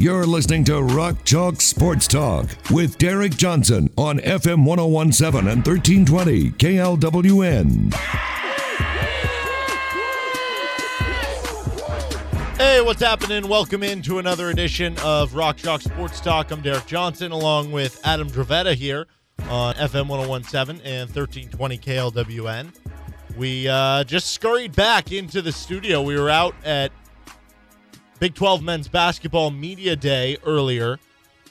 You're listening to Rock Chalk Sports Talk with Derek Johnson on FM 1017 and 1320 KLWN. Hey, what's happening? Welcome into another edition of Rock Chalk Sports Talk. I'm Derek Johnson along with Adam Dravetta here on FM 1017 and 1320 KLWN. We uh, just scurried back into the studio. We were out at Big 12 Men's Basketball Media Day earlier,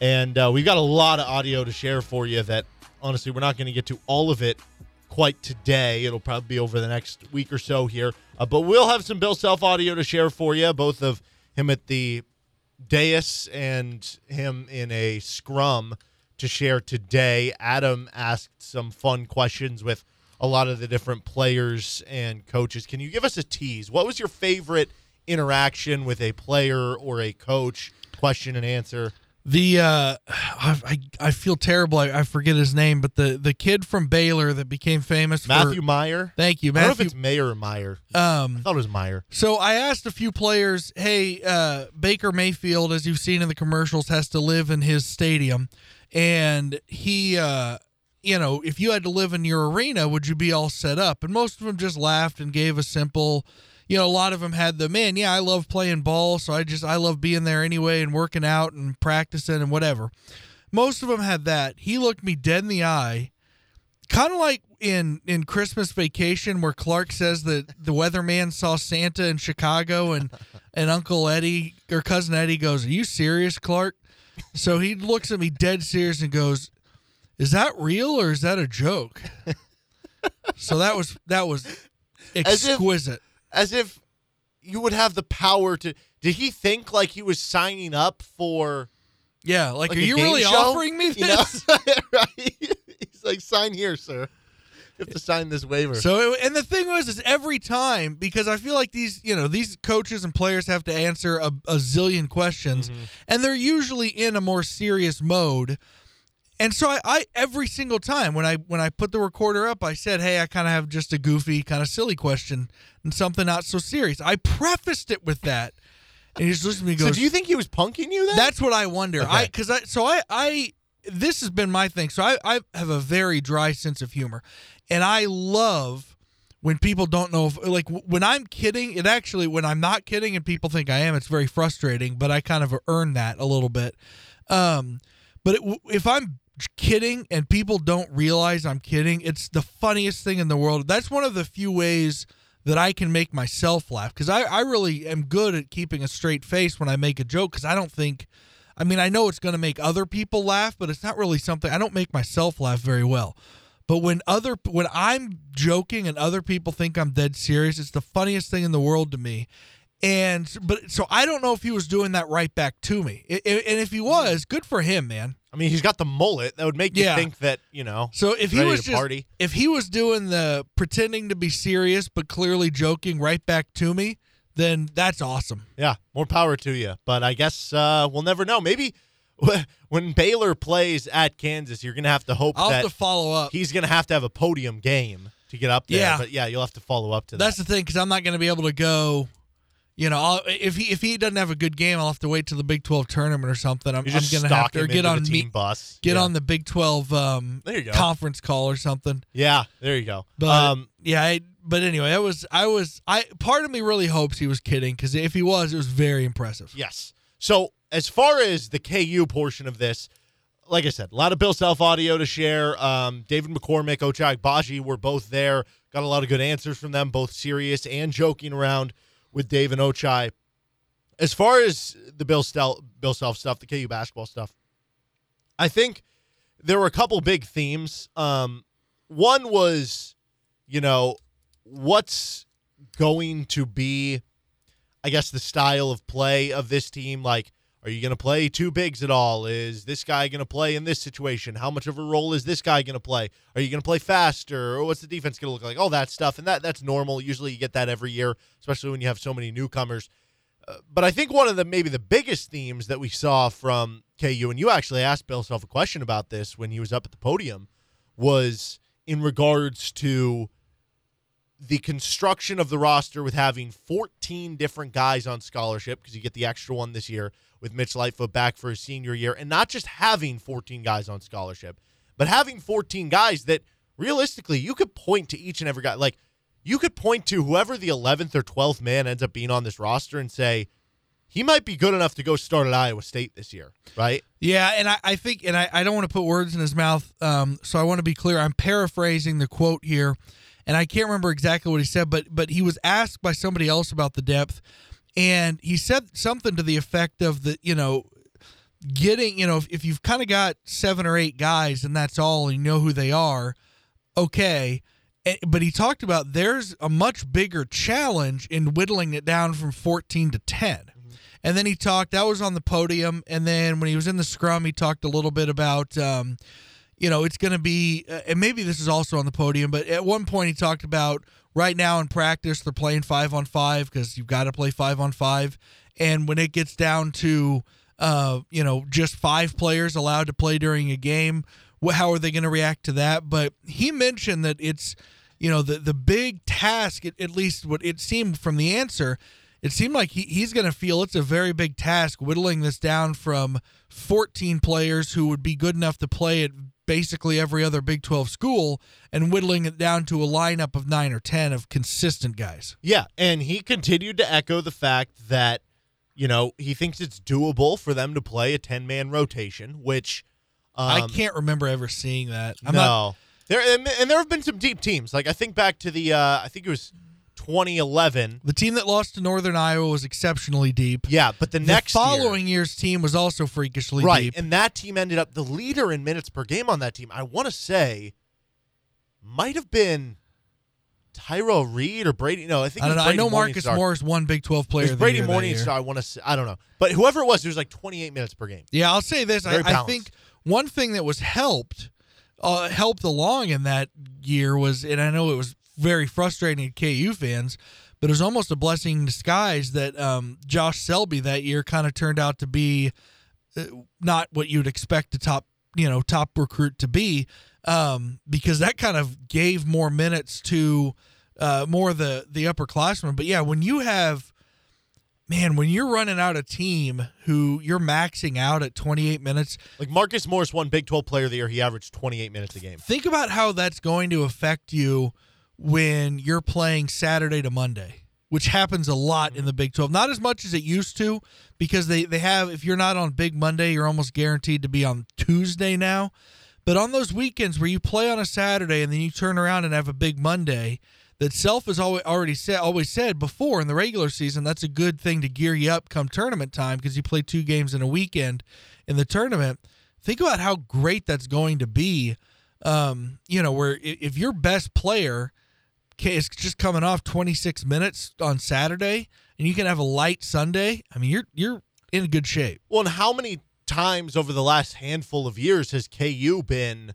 and uh, we've got a lot of audio to share for you that honestly, we're not going to get to all of it quite today. It'll probably be over the next week or so here. Uh, but we'll have some Bill Self audio to share for you, both of him at the dais and him in a scrum to share today. Adam asked some fun questions with a lot of the different players and coaches. Can you give us a tease? What was your favorite interaction with a player or a coach? Question and answer. The uh, I, I I feel terrible. I, I forget his name, but the the kid from Baylor that became famous. Matthew for, Meyer. Thank you, I don't know if Matthew. it's Mayer or Meyer. Um, I thought it was Meyer. So I asked a few players, hey, uh, Baker Mayfield, as you've seen in the commercials, has to live in his stadium. And he, uh, you know, if you had to live in your arena, would you be all set up? And most of them just laughed and gave a simple, you know, a lot of them had the man, yeah, I love playing ball. So I just, I love being there anyway and working out and practicing and whatever. Most of them had that. He looked me dead in the eye kind of like in in Christmas Vacation, where Clark says that the weatherman saw Santa in Chicago, and and Uncle Eddie or cousin Eddie goes, "Are you serious, Clark?" So he looks at me dead serious and goes, "Is that real or is that a joke?" so that was that was exquisite. As if you would have the power to. Did he think like he was signing up for? yeah, like, like are you really show? offering me You know? this? right? He's like, sign here, sir. You have to sign this waiver. So, it- and the thing was, is every time because I feel like these, you know, these coaches and players have to answer a, a zillion questions, mm-hmm. and they're usually in a more serious mode. And so, I, I every single time when I when I put the recorder up, I said, "Hey, I kind of have just a goofy, kind of silly question and something not so serious." I prefaced it with that, and he just looks at me and So do you think he was punking you then? that's what I wonder. I because I so I I this has been my thing. So I I have a very dry sense of humor, and I love when people don't know if like when I'm kidding. It actually when I'm not kidding and people think I am, it's very frustrating. But I kind of earn that a little bit. Um, but it, if I'm kidding and people don't realize I'm kidding, it's the funniest thing in the world. That's one of the few ways that I can make myself laugh because I, I really am good at keeping a straight face when I make a joke because I don't think, I mean, I know it's going to make other people laugh, but it's not really something, I don't make myself laugh very well. But when other when I'm joking and other people think I'm dead serious, it's the funniest thing in the world to me. And but so I don't know if he was doing that right back to me. And if he was, good for him, man. I mean, he's got the mullet. That would make you Yeah. think that you know. So if he was just party. if he was doing the pretending to be serious but clearly joking right back to me, then that's awesome. Yeah, more power to you. But I guess uh, we'll never know. Maybe when Baylor plays at Kansas, you're gonna have to hope I'll that have to follow up. he's gonna have to have a podium game to get up there. Yeah. But yeah, you'll have to follow up to that. That's the thing because I'm not going to be able to go. You know, I'll, if he if he doesn't have a good game, I'll have to wait till the Big 12 tournament or something. I'm, I'm just going to have to get on the me, bus. get yeah. on the Big 12 um, There you go. conference call or something. Yeah, there you go. But um, yeah, I, but anyway, I was I was I part of me really hopes he was kidding because if he was, it was very impressive. Yes. So as far as the KU portion of this, like I said, a lot of Bill Self audio to share. Um, David McCormick, Ochai Agbaji were both there. Got a lot of good answers from them, both serious and joking around with Dave and Ochai. As far as the Bill Stel- Bill Self stuff, the KU basketball stuff, I think there were a couple big themes. Um, one was, you know, what's going to be I guess the style of play of this team. Like, are you going to play two bigs at all? Is this guy going to play in this situation? How much of a role is this guy going to play? Are you going to play faster? Or what's the defense going to look like? All that stuff. And that that's normal. Usually you get that every year, especially when you have so many newcomers. Uh, but I think one of the maybe the biggest themes that we saw from KU, and you actually asked Bill Self a question about this when he was up at the podium, was in regards to the construction of the roster with having 14 different guys on scholarship because you get the extra one this year with Mitch Lightfoot back for his senior year, and not just having 14 guys on scholarship, but having 14 guys that realistically you could point to each and every guy. Like you could point to whoever the 11th or 12th man ends up being on this roster and say, he might be good enough to go start at Iowa State this year, right? Yeah, and I, I think, and I, I don't want to put words in his mouth, um, so I want to be clear. I'm paraphrasing the quote here, and I can't remember exactly what he said, but but he was asked by somebody else about the depth, and he said something to the effect of the, you know, getting, you know, if, if you've kind of got seven or eight guys and that's all, and you know who they are, okay. But he talked about there's a much bigger challenge in whittling it down from 14 to 10. And then he talked, that was on the podium. And then when he was in the scrum, he talked a little bit about, um, you know, it's going to be, uh, and maybe this is also on the podium, but at one point he talked about right now in practice, they're playing five on five because you've got to play five on five. And when it gets down to, uh, you know, just five players allowed to play during a game, how are they going to react to that? But he mentioned that it's, you know, the the big task, at, at least what it seemed from the answer, it seemed like he, he's going to feel it's a very big task whittling this down from 14 players who would be good enough to play at basically every other Big 12 school and whittling it down to a lineup of nine or 10 of consistent guys. Yeah. And he continued to echo the fact that, you know, he thinks it's doable for them to play a 10 man rotation, which. Um, I can't remember ever seeing that. I'm no. Not, there, and, and there have been some deep teams. Like, I think back to the, uh, I think it was 2011. The team that lost to Northern Iowa was exceptionally deep. Yeah, but the, the next following year, year's team was also freakishly right, deep. and that team ended up the leader in minutes per game on that team. I want to say might have been Tyrel Reed or Brady. No, I think I don't know. I know Marcus Morris Morris won Big Twelve player. Brady Morningstar. I want to. Say, I don't know, but whoever it was, it was like 28 minutes per game. Yeah, I'll say this. I, I, think one thing that was helped, uh, helped along in that year was, and I know it was very frustrating to KU fans but it was almost a blessing in disguise that um, Josh Selby that year kind of turned out to be uh, not what you'd expect a top you know top recruit to be um, because that kind of gave more minutes to uh, more the the upperclassmen. But yeah, when you have man, when you're running out a team who you're maxing out at 28 minutes, like Marcus Morris won Big 12 Player of the Year, he averaged 28 minutes a game. Think about how that's going to affect you when you're playing Saturday to Monday, which happens a lot in the Big 12. Not as much as it used to because they, they have, if you're not on Big Monday, you're almost guaranteed to be on Tuesday now. But on those weekends where you play on a Saturday and then you turn around and have a Big Monday, that Self has already said always said before in the regular season that's a good thing to gear you up come tournament time because you play two games in a weekend in the tournament. Think about how great that's going to be. Um, you know, where if your best player is just coming off 26 minutes on Saturday, and you can have a light Sunday. I mean, you're you're in good shape. Well, and how many times over the last handful of years has KU been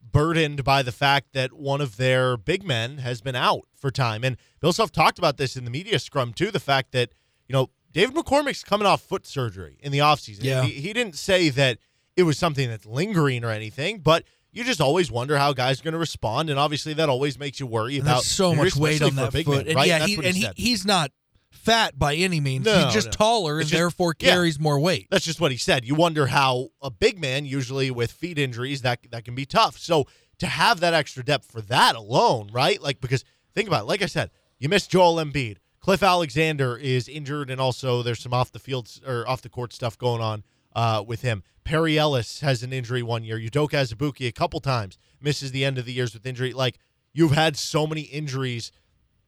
burdened by the fact that one of their big men has been out for time? And Bill Self talked about this in the media scrum too. The fact that you know David McCormick's coming off foot surgery in the offseason. Yeah. He, he didn't say that it was something that's lingering or anything, but you just always wonder how guys are going to respond, and obviously that always makes you worry and about so much weight on that foot. Man, and right? yeah, he, and he, he, he's not fat by any means. No, he's just no. taller It's and just- therefore yeah. carries more weight. That's just what he said. You wonder how a big man, usually with feet injuries, that that can be tough. So to have that extra depth for that alone, right? Like because think about it. Like I said, you miss Joel Embiid. Cliff Alexander is injured, and also there's some off the field or off the court stuff going on uh, with him. Perry Ellis has an injury one year. Udoka Azubuike a couple times misses the end of the years with injury. Like you've had so many injuries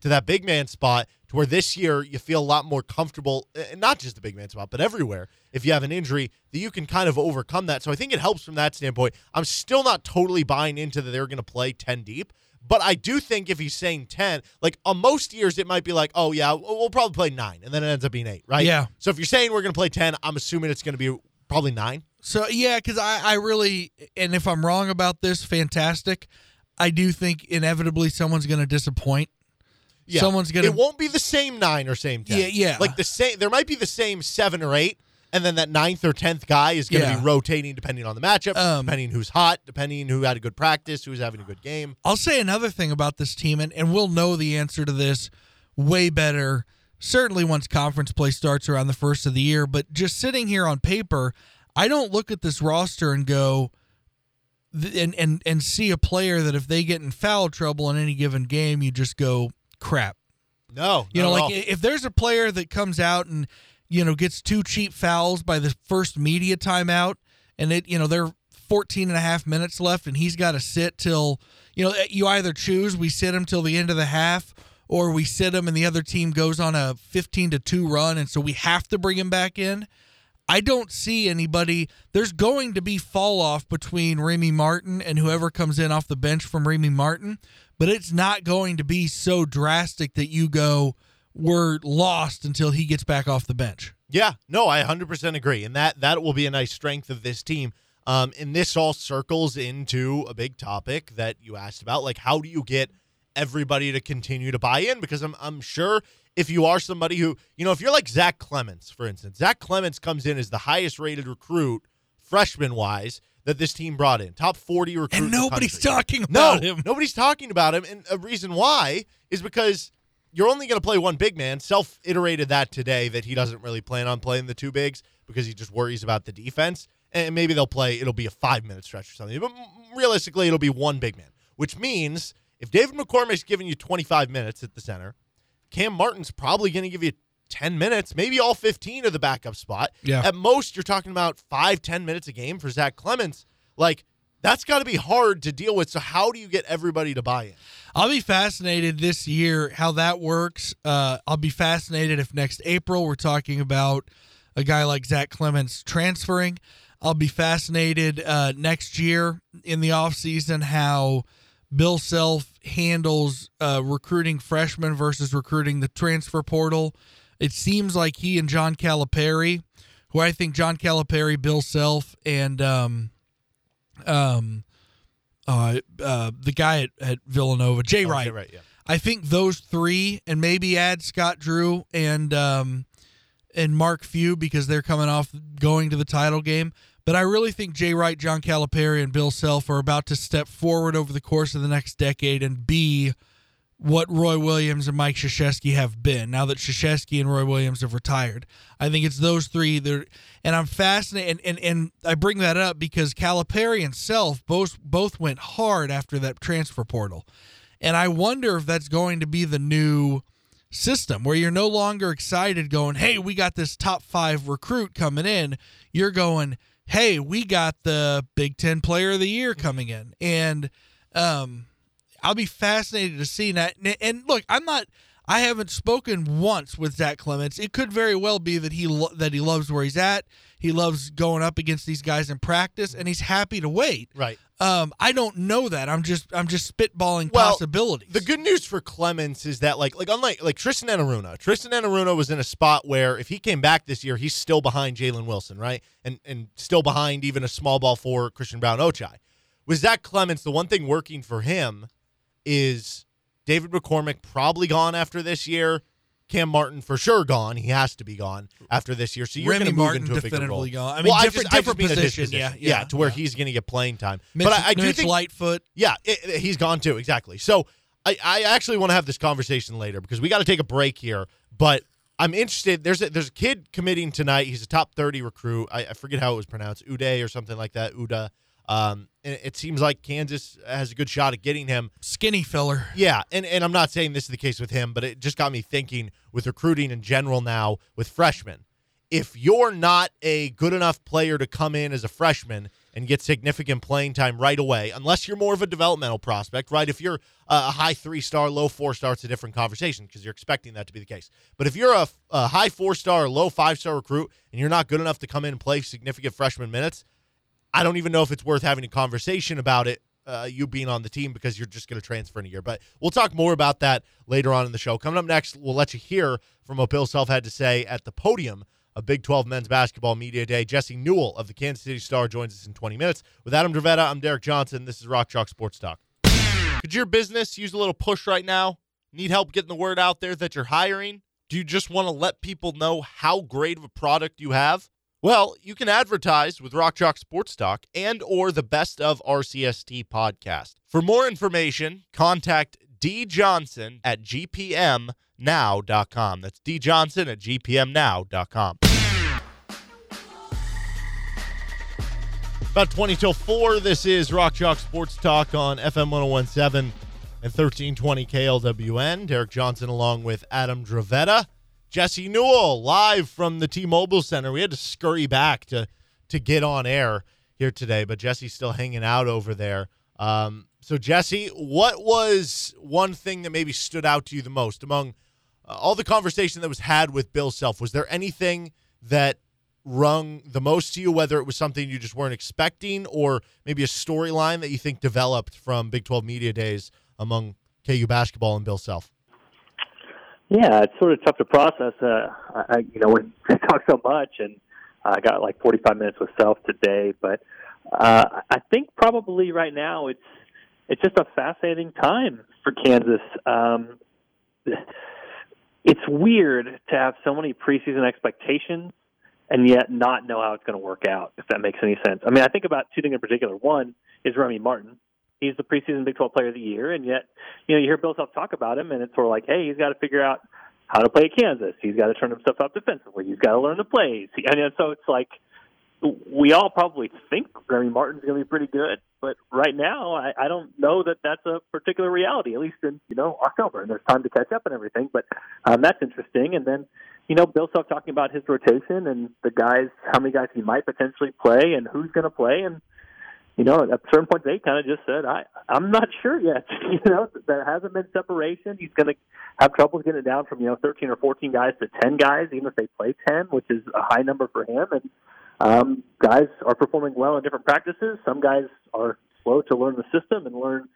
to that big man spot to where this year you feel a lot more comfortable, and not just the big man spot, but everywhere. If you have an injury, that you can kind of overcome that. So I think it helps from that standpoint. I'm still not totally buying into that they're going to play 10 deep, But I do think if he's saying 10, like on most years, it might be like, oh, yeah, we'll we'll probably play nine. And then it ends up being eight, right? Yeah. So if you're saying we're going to play 10, I'm assuming it's going to be probably nine. So yeah, because I, I really, and if I'm wrong about this, fantastic. I do think inevitably someone's going to disappoint. Yeah. Someone's gonna- It won't be the same nine or same 10. Yeah, yeah. Like the same, there might be the same seven or eight. And then that ninth or tenth guy is going to Yeah. be rotating depending on the matchup, Um, depending who's hot, depending who had a good practice, who's having a good game. I'll say another thing about this team, and, and we'll know the answer to this way better, certainly once conference play starts around the first of the year. But just sitting here on paper, I don't look at this roster and go and and and see a player that if they get in foul trouble in any given game, you just go crap. No, You know, like all. if there's a player that comes out and you know gets two cheap fouls by the first media timeout, and it you know they're 14 and a half minutes left, and he's got to sit till you know eh, you either choose we sit him till the end of the half, or we sit him and the other team goes on a 15 to two run, and so we have to bring him back in. I don't see anybody. There's going to be fall off between Remy Martin and whoever comes in off the bench from Remy Martin, but it's not going to be so drastic that you go, we're lost until he gets back off the bench. Yeah, no, I 100% agree, and that that will be a nice strength of this team. Um, and this all circles into a big topic that you asked about, like how do you get everybody to continue to buy in? Because I'm I'm sure if you are somebody who you know, if you're like Zach Clemence, for instance, Zach Clemence comes in as the highest rated recruit freshman wise that this team brought in, top 40 recruit. And nobody's talking No, about him. nobody's talking about him. And a reason why is because you're only going to play one big man. Self iterated that today that he doesn't really plan on playing the two bigs because he just worries about the defense. And maybe they'll play, it'll be a five minute stretch or something. But realistically, it'll be one big man, which means if David McCormick's giving you 25 minutes at the center, Cam Martin's probably going to give you 10 minutes, maybe all 15 of the backup spot. Yeah. At most, you're talking about five, 10 minutes a game for Zach Clemence. Like, that's got to be hard to deal with. So, how do you get everybody to buy in? I'll be fascinated this year how that works. Uh, I'll be fascinated if next April we're talking about a guy like Zach Clemence transferring. I'll be fascinated uh, next year in the offseason how Bill Self handles uh, recruiting freshmen versus recruiting the transfer portal. It seems like he and John Calipari, who I think John Calipari, Bill Self, and um, um, uh, uh, the guy at, at Villanova, Jay Okay, Wright. right, yeah. I think those three, and maybe add Scott Drew and um, and Mark Few because they're coming off going to the title game. But I really think Jay Wright, John Calipari, and Bill Self are about to step forward over the course of the next decade and be what Roy Williams and Mike Krzyzewski have been. Now that Krzyzewski and Roy Williams have retired, I think it's those three. That, and I'm fascinated, and, and and I bring that up because Calipari and Self both both went hard after that transfer portal, and I wonder if that's going to be the new system where you're no longer excited going, "Hey, we got this top 5 recruit coming in." You're going, "Hey, we got the Big 10 player of the year coming in." And um I'll be fascinated to see that. And- And look, I'm not I haven't spoken once with Zach Clemence. It could very well be that he lo- that he loves where he's at. He loves going up against these guys in practice and he's happy to wait. Right. Um, I don't know that. I'm just I'm just spitballing Well, possibilities. The good news for Clemence is that like like unlike like Tristan Enaruna, Tristan Enaruna was in a spot where if he came back this year, he's still behind Jalen Wilson, right? And and still behind even a small ball for Christian Braun Ochai. With Zach Clemence, the one thing working for him is David McCormick probably gone after this year. Cam Martin for sure gone. He has to be gone after this year. So you're going to move into a bigger role. gone. I mean, well, different- I just, I different mean at position. Yeah, Yeah, yeah, to where yeah. he's going to get playing time. Mitch, but I, I do Mitch think Lightfoot. yeah, it, it- he's gone too. Exactly. So I, I actually want to have this conversation later because we got to take a break here. But I'm interested. There's a, there's a kid committing tonight. He's a top 30 recruit. I, I forget how it was pronounced. Uday or something like that. Uda. Um, and it seems like Kansas has a good shot at getting him. Skinny filler. Yeah, and, and I'm not saying this is the case with him, but it just got me thinking with recruiting in general now with freshmen. If you're not a good enough player to come in as a freshman and get significant playing time right away, unless you're more of a developmental prospect, right? If you're a high three star, low four star, it's a different conversation because you're expecting that to be the case. But if you're a, a high four star low five star recruit and you're not good enough to come in and play significant freshman minutes, I don't even know if it's worth having a conversation about it uh, you being on the team because you're just going to transfer in a year. But we'll talk more about that later on in the show. Coming up next, we'll let you hear from what Bill Self had to say at the podium of Big 12 Men's Basketball Media Day. Jesse Newell of the Kansas City Star joins us in 20 minutes. With Adam Dravetta, I'm Derek Johnson. This is Rock Chalk Sports Talk. Could your business use a little push right now? Need help getting the word out there that you're hiring? Do you just want to let people know how great of a product you have? Well, you can advertise with Rock Chalk Sports Talk and or the Best of RCST podcast. For more information, contact D Johnson at gpmnow.com. That's D Johnson at gpmnow.com. About 20 till 4, this is Rock Chalk Sports Talk on FM 1017 and 1320 KLWN. Derek Johnson along with Adam Dravetta. Jesse Newell live from the T-Mobile Center. We had to scurry back to to get on air here today, but Jesse's still hanging out over there. Um, so Jesse, what was one thing that maybe stood out to you the most among uh, all the conversation that was had with Bill Self? Was there anything that rung the most to you, whether it was something you just weren't expecting or maybe a storyline that you think developed from Big 12 Media Days among KU basketball and Bill Self? Yeah, it's sort of tough to process. Uh, I, you know, when I talk so much, and I got like 45 minutes with Self today, but uh, I think probably right now it's it's just a fascinating time for Kansas. Um, it's weird to have so many preseason expectations and yet not know how it's going to work out, if that makes any sense. I mean, I think about two things in particular. One is Remy Martin. He's the preseason Big 12 Player of the Year, and yet, you know, you hear Bill Self talk about him, and it's sort of like, hey, he's got to figure out how to play at Kansas. He's got to turn himself up defensively. He's got to learn the plays. And so it's like we all probably think Remy Martin's going to be pretty good, but right now I, I don't know that that's a particular reality. At least in you know October, and there's time to catch up and everything. But um, that's interesting. And then you know, Bill Self talking about his rotation and the guys, how many guys he might potentially play and who's going to play. And, you know, at a certain points, they kind of just said, I, I'm not sure yet. you know, there hasn't been separation. He's going to have trouble getting it down from, you know, 13 or 14 guys to 10 guys, even if they play 10, which is a high number for him. And um, guys are performing well in different practices. Some guys are slow to learn the system and learn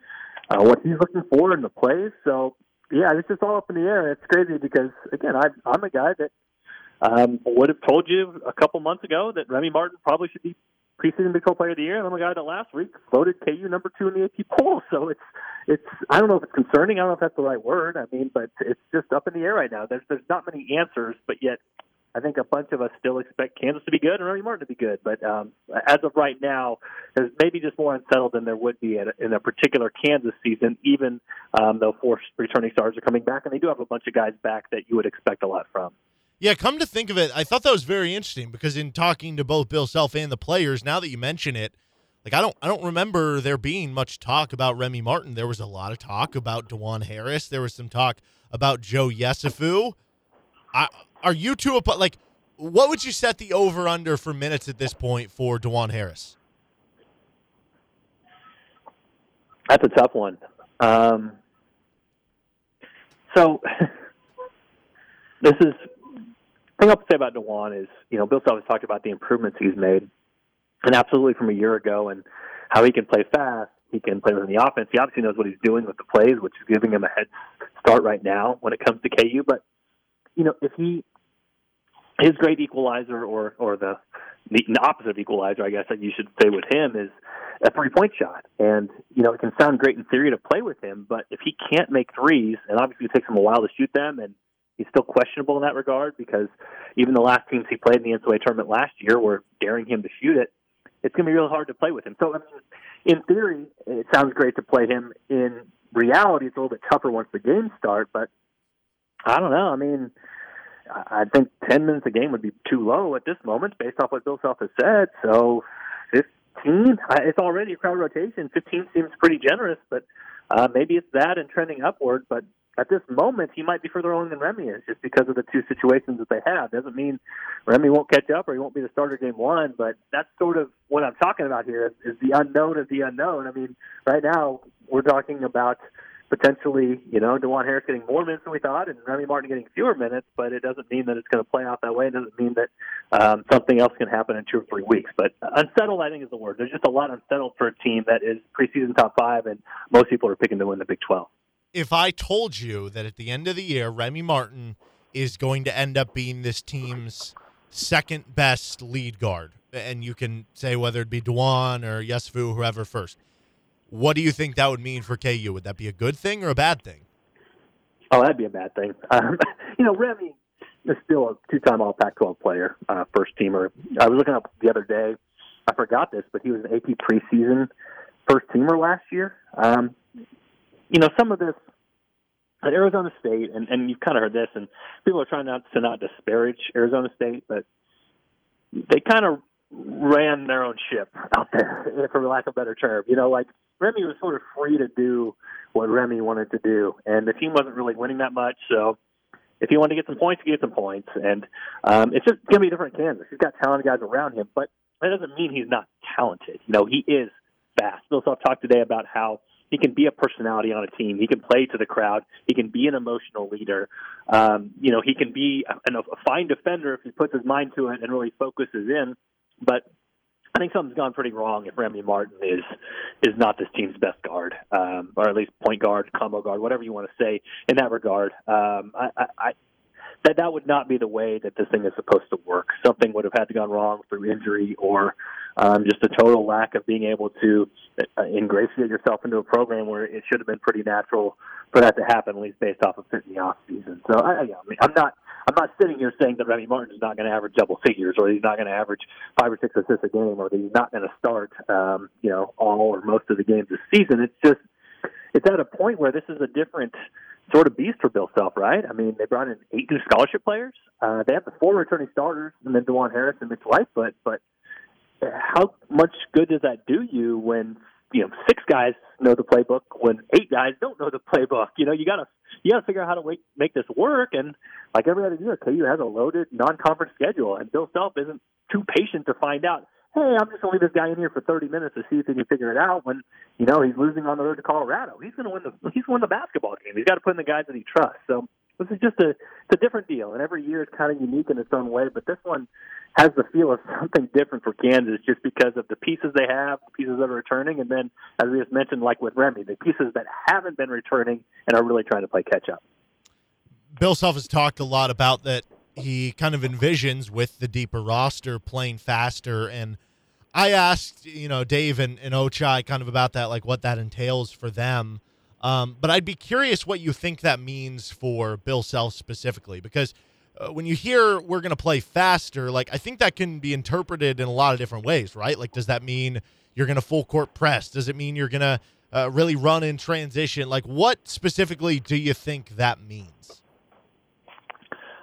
uh, what he's looking for in the plays. So yeah, it's just all up in the air. It's crazy because again, I, I'm a guy that um, would have told you a couple months ago that Remy Martin probably should be preseason Big 12 Player of the Year, and I'm a guy that last week voted KU number two in the AP poll. So it's it's I don't know if it's concerning. I don't know if that's the right word. I mean, but it's just up in the air right now. There's there's not many answers, but yet I think a bunch of us still expect Kansas to be good and Remy Martin to be good. But um, as of right now, there's maybe just more unsettled than there would be in a, in a particular Kansas season, even um, though four returning stars are coming back, and they do have a bunch of guys back that you would expect a lot from. Yeah, come to think of it, I thought that was very interesting because in talking to both Bill Self and the players, now that you mention it, like I don't I don't remember there being much talk about Remy Martin. There was a lot of talk about Dajuan Harris. There was some talk about Joe Yesufu. I are you two like what would you set the over under for minutes at this point for Dajuan Harris? That's a tough one. Um, so this is thing I'll say about Dajuan is, you know, Bill Self has talked about the improvements he's made, and absolutely from a year ago, and how he can play fast, he can play within the offense. He obviously knows what he's doing with the plays, which is giving him a head start right now when it comes to KU. But you know, if he his great equalizer or or the the opposite equalizer, I guess that you should say with him is a three point shot. And you know, it can sound great in theory to play with him, but if he can't make threes, and obviously it takes him a while to shoot them, and he's still questionable in that regard because even the last teams he played in the NCAA tournament last year were daring him to shoot it. It's going to be really hard to play with him. So, I mean, in theory, it sounds great to play him. In reality, it's a little bit tougher once the games start. But I don't know. I mean, I think 10 minutes a game would be too low at this moment based off what Bill Self has said. So 15, it's already a crowd rotation. 15 seems pretty generous, but uh, maybe it's that and trending upward. But at this moment, he might be further along than Remy is just because of the two situations that they have. Doesn't mean Remy won't catch up or he won't be the starter game one, but that's sort of what I'm talking about here is, is the unknown of the unknown. I mean, right now we're talking about potentially, you know, Dajuan Harris getting more minutes than we thought, and Remy Martin getting fewer minutes. But it doesn't mean that it's going to play out that way. It doesn't mean that um, something else can happen in two or three weeks. But unsettled, I think, is the word. There's just a lot unsettled for a team that is preseason top five, and most people are picking to win the Big 12. If I told you that at the end of the year, Remy Martin is going to end up being this team's second best lead guard, and you can say whether it be Dajuan or Yesufu, whoever first what do you think that would mean for KU? Would that be a good thing or a bad thing? Oh, that'd be a bad thing. Um, you know, Remy is still a two-time All Pac-12 player, uh, first teamer. I was looking up the other day. I forgot this, but he was an AP preseason first teamer last year. Um, you know, some of this at Arizona State, and, and you've kind of heard this, and people are trying not to not disparage Arizona State, but they kind of ran their own ship out there, for lack of a better term. You know, like Remy was sort of free to do what Remy wanted to do, and the team wasn't really winning that much. So if he wanted to get some points, he get some points, and um, it's just going to be a different Kansas. He's got talented guys around him, but that doesn't mean he's not talented. You know, he is fast. Bill Self talked today about how he can be a personality on a team. He can play to the crowd. He can be an emotional leader. Um, you know, he can be a, a fine defender if he puts his mind to it and really focuses in. But I think something's gone pretty wrong if Remy Martin is is not this team's best guard, um, or at least point guard, combo guard, whatever you want to say in that regard. Um, I, I, I that that would not be the way that this thing is supposed to work. Something would have had to gone wrong through injury or um, just a total lack of being able to uh, ingratiate yourself into a program where it should have been pretty natural for that to happen, at least based off of the off season. So I, I mean, I'm not I'm not sitting here saying that Remy Martin is not going to average double figures, or he's not going to average five or six assists a game, or that he's not going to start, um, you know, all or most of the games this season. It's just it's at a point where this is a different sort of beast for Bill Self, right? I mean, they brought in eight new scholarship players. Uh, they have the four returning starters, and then Dajuan Harris and Mitch Lightfoot. But how much good does that do you when you know six guys know the playbook when eight guys don't know the playbook? You know, you gotta you gotta figure out how to make make this work. And like every other year, KU has a loaded non-conference schedule, and Bill Self isn't too patient to find out hey, I'm just to leave this guy in here for 30 minutes to see if he can figure it out. When you know he's losing on the road to Colorado, he's to win the he's won the basketball game. He's got to put in the guys that he trusts. So this is just a it's a different deal, and every year is kind of unique in its own way. But this one has the feel of something different for Kansas, just because of the pieces they have, the pieces that are returning, and then as we just mentioned, like with Remy, the pieces that haven't been returning and are really trying to play catch up. Bill Self has talked a lot about that he kind of envisions with the deeper roster playing faster. And I asked, you know, Dave and, and Ochai kind of about that, like what that entails for them. Um, but I'd be curious what you think that means for Bill Self specifically, because uh, when you hear we're going to play faster, like I think that can be interpreted in a lot of different ways, right? Like, does that mean you're going to full court press? Does it mean you're going to uh, really run in transition? Like, what specifically do you think that means?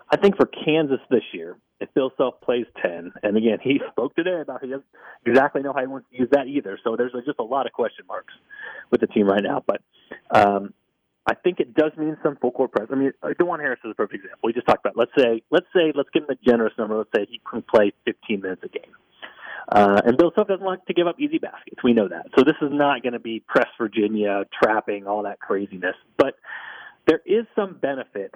I think for Kansas this year, if Bill Self plays 10, and again, he spoke today about he doesn't exactly know how he wants to use that either. So there's just a lot of question marks with the team right now. But um, I think it does mean some full court press. I mean, Dajuan Harris is a perfect example. We just talked about. Let's say, let's say, let's give him a generous number. Let's say he can play 15 minutes a game. Uh, and Bill Self doesn't like to give up easy baskets. We know that. So this is not going to be press Virginia, trapping, all that craziness. But there is some benefit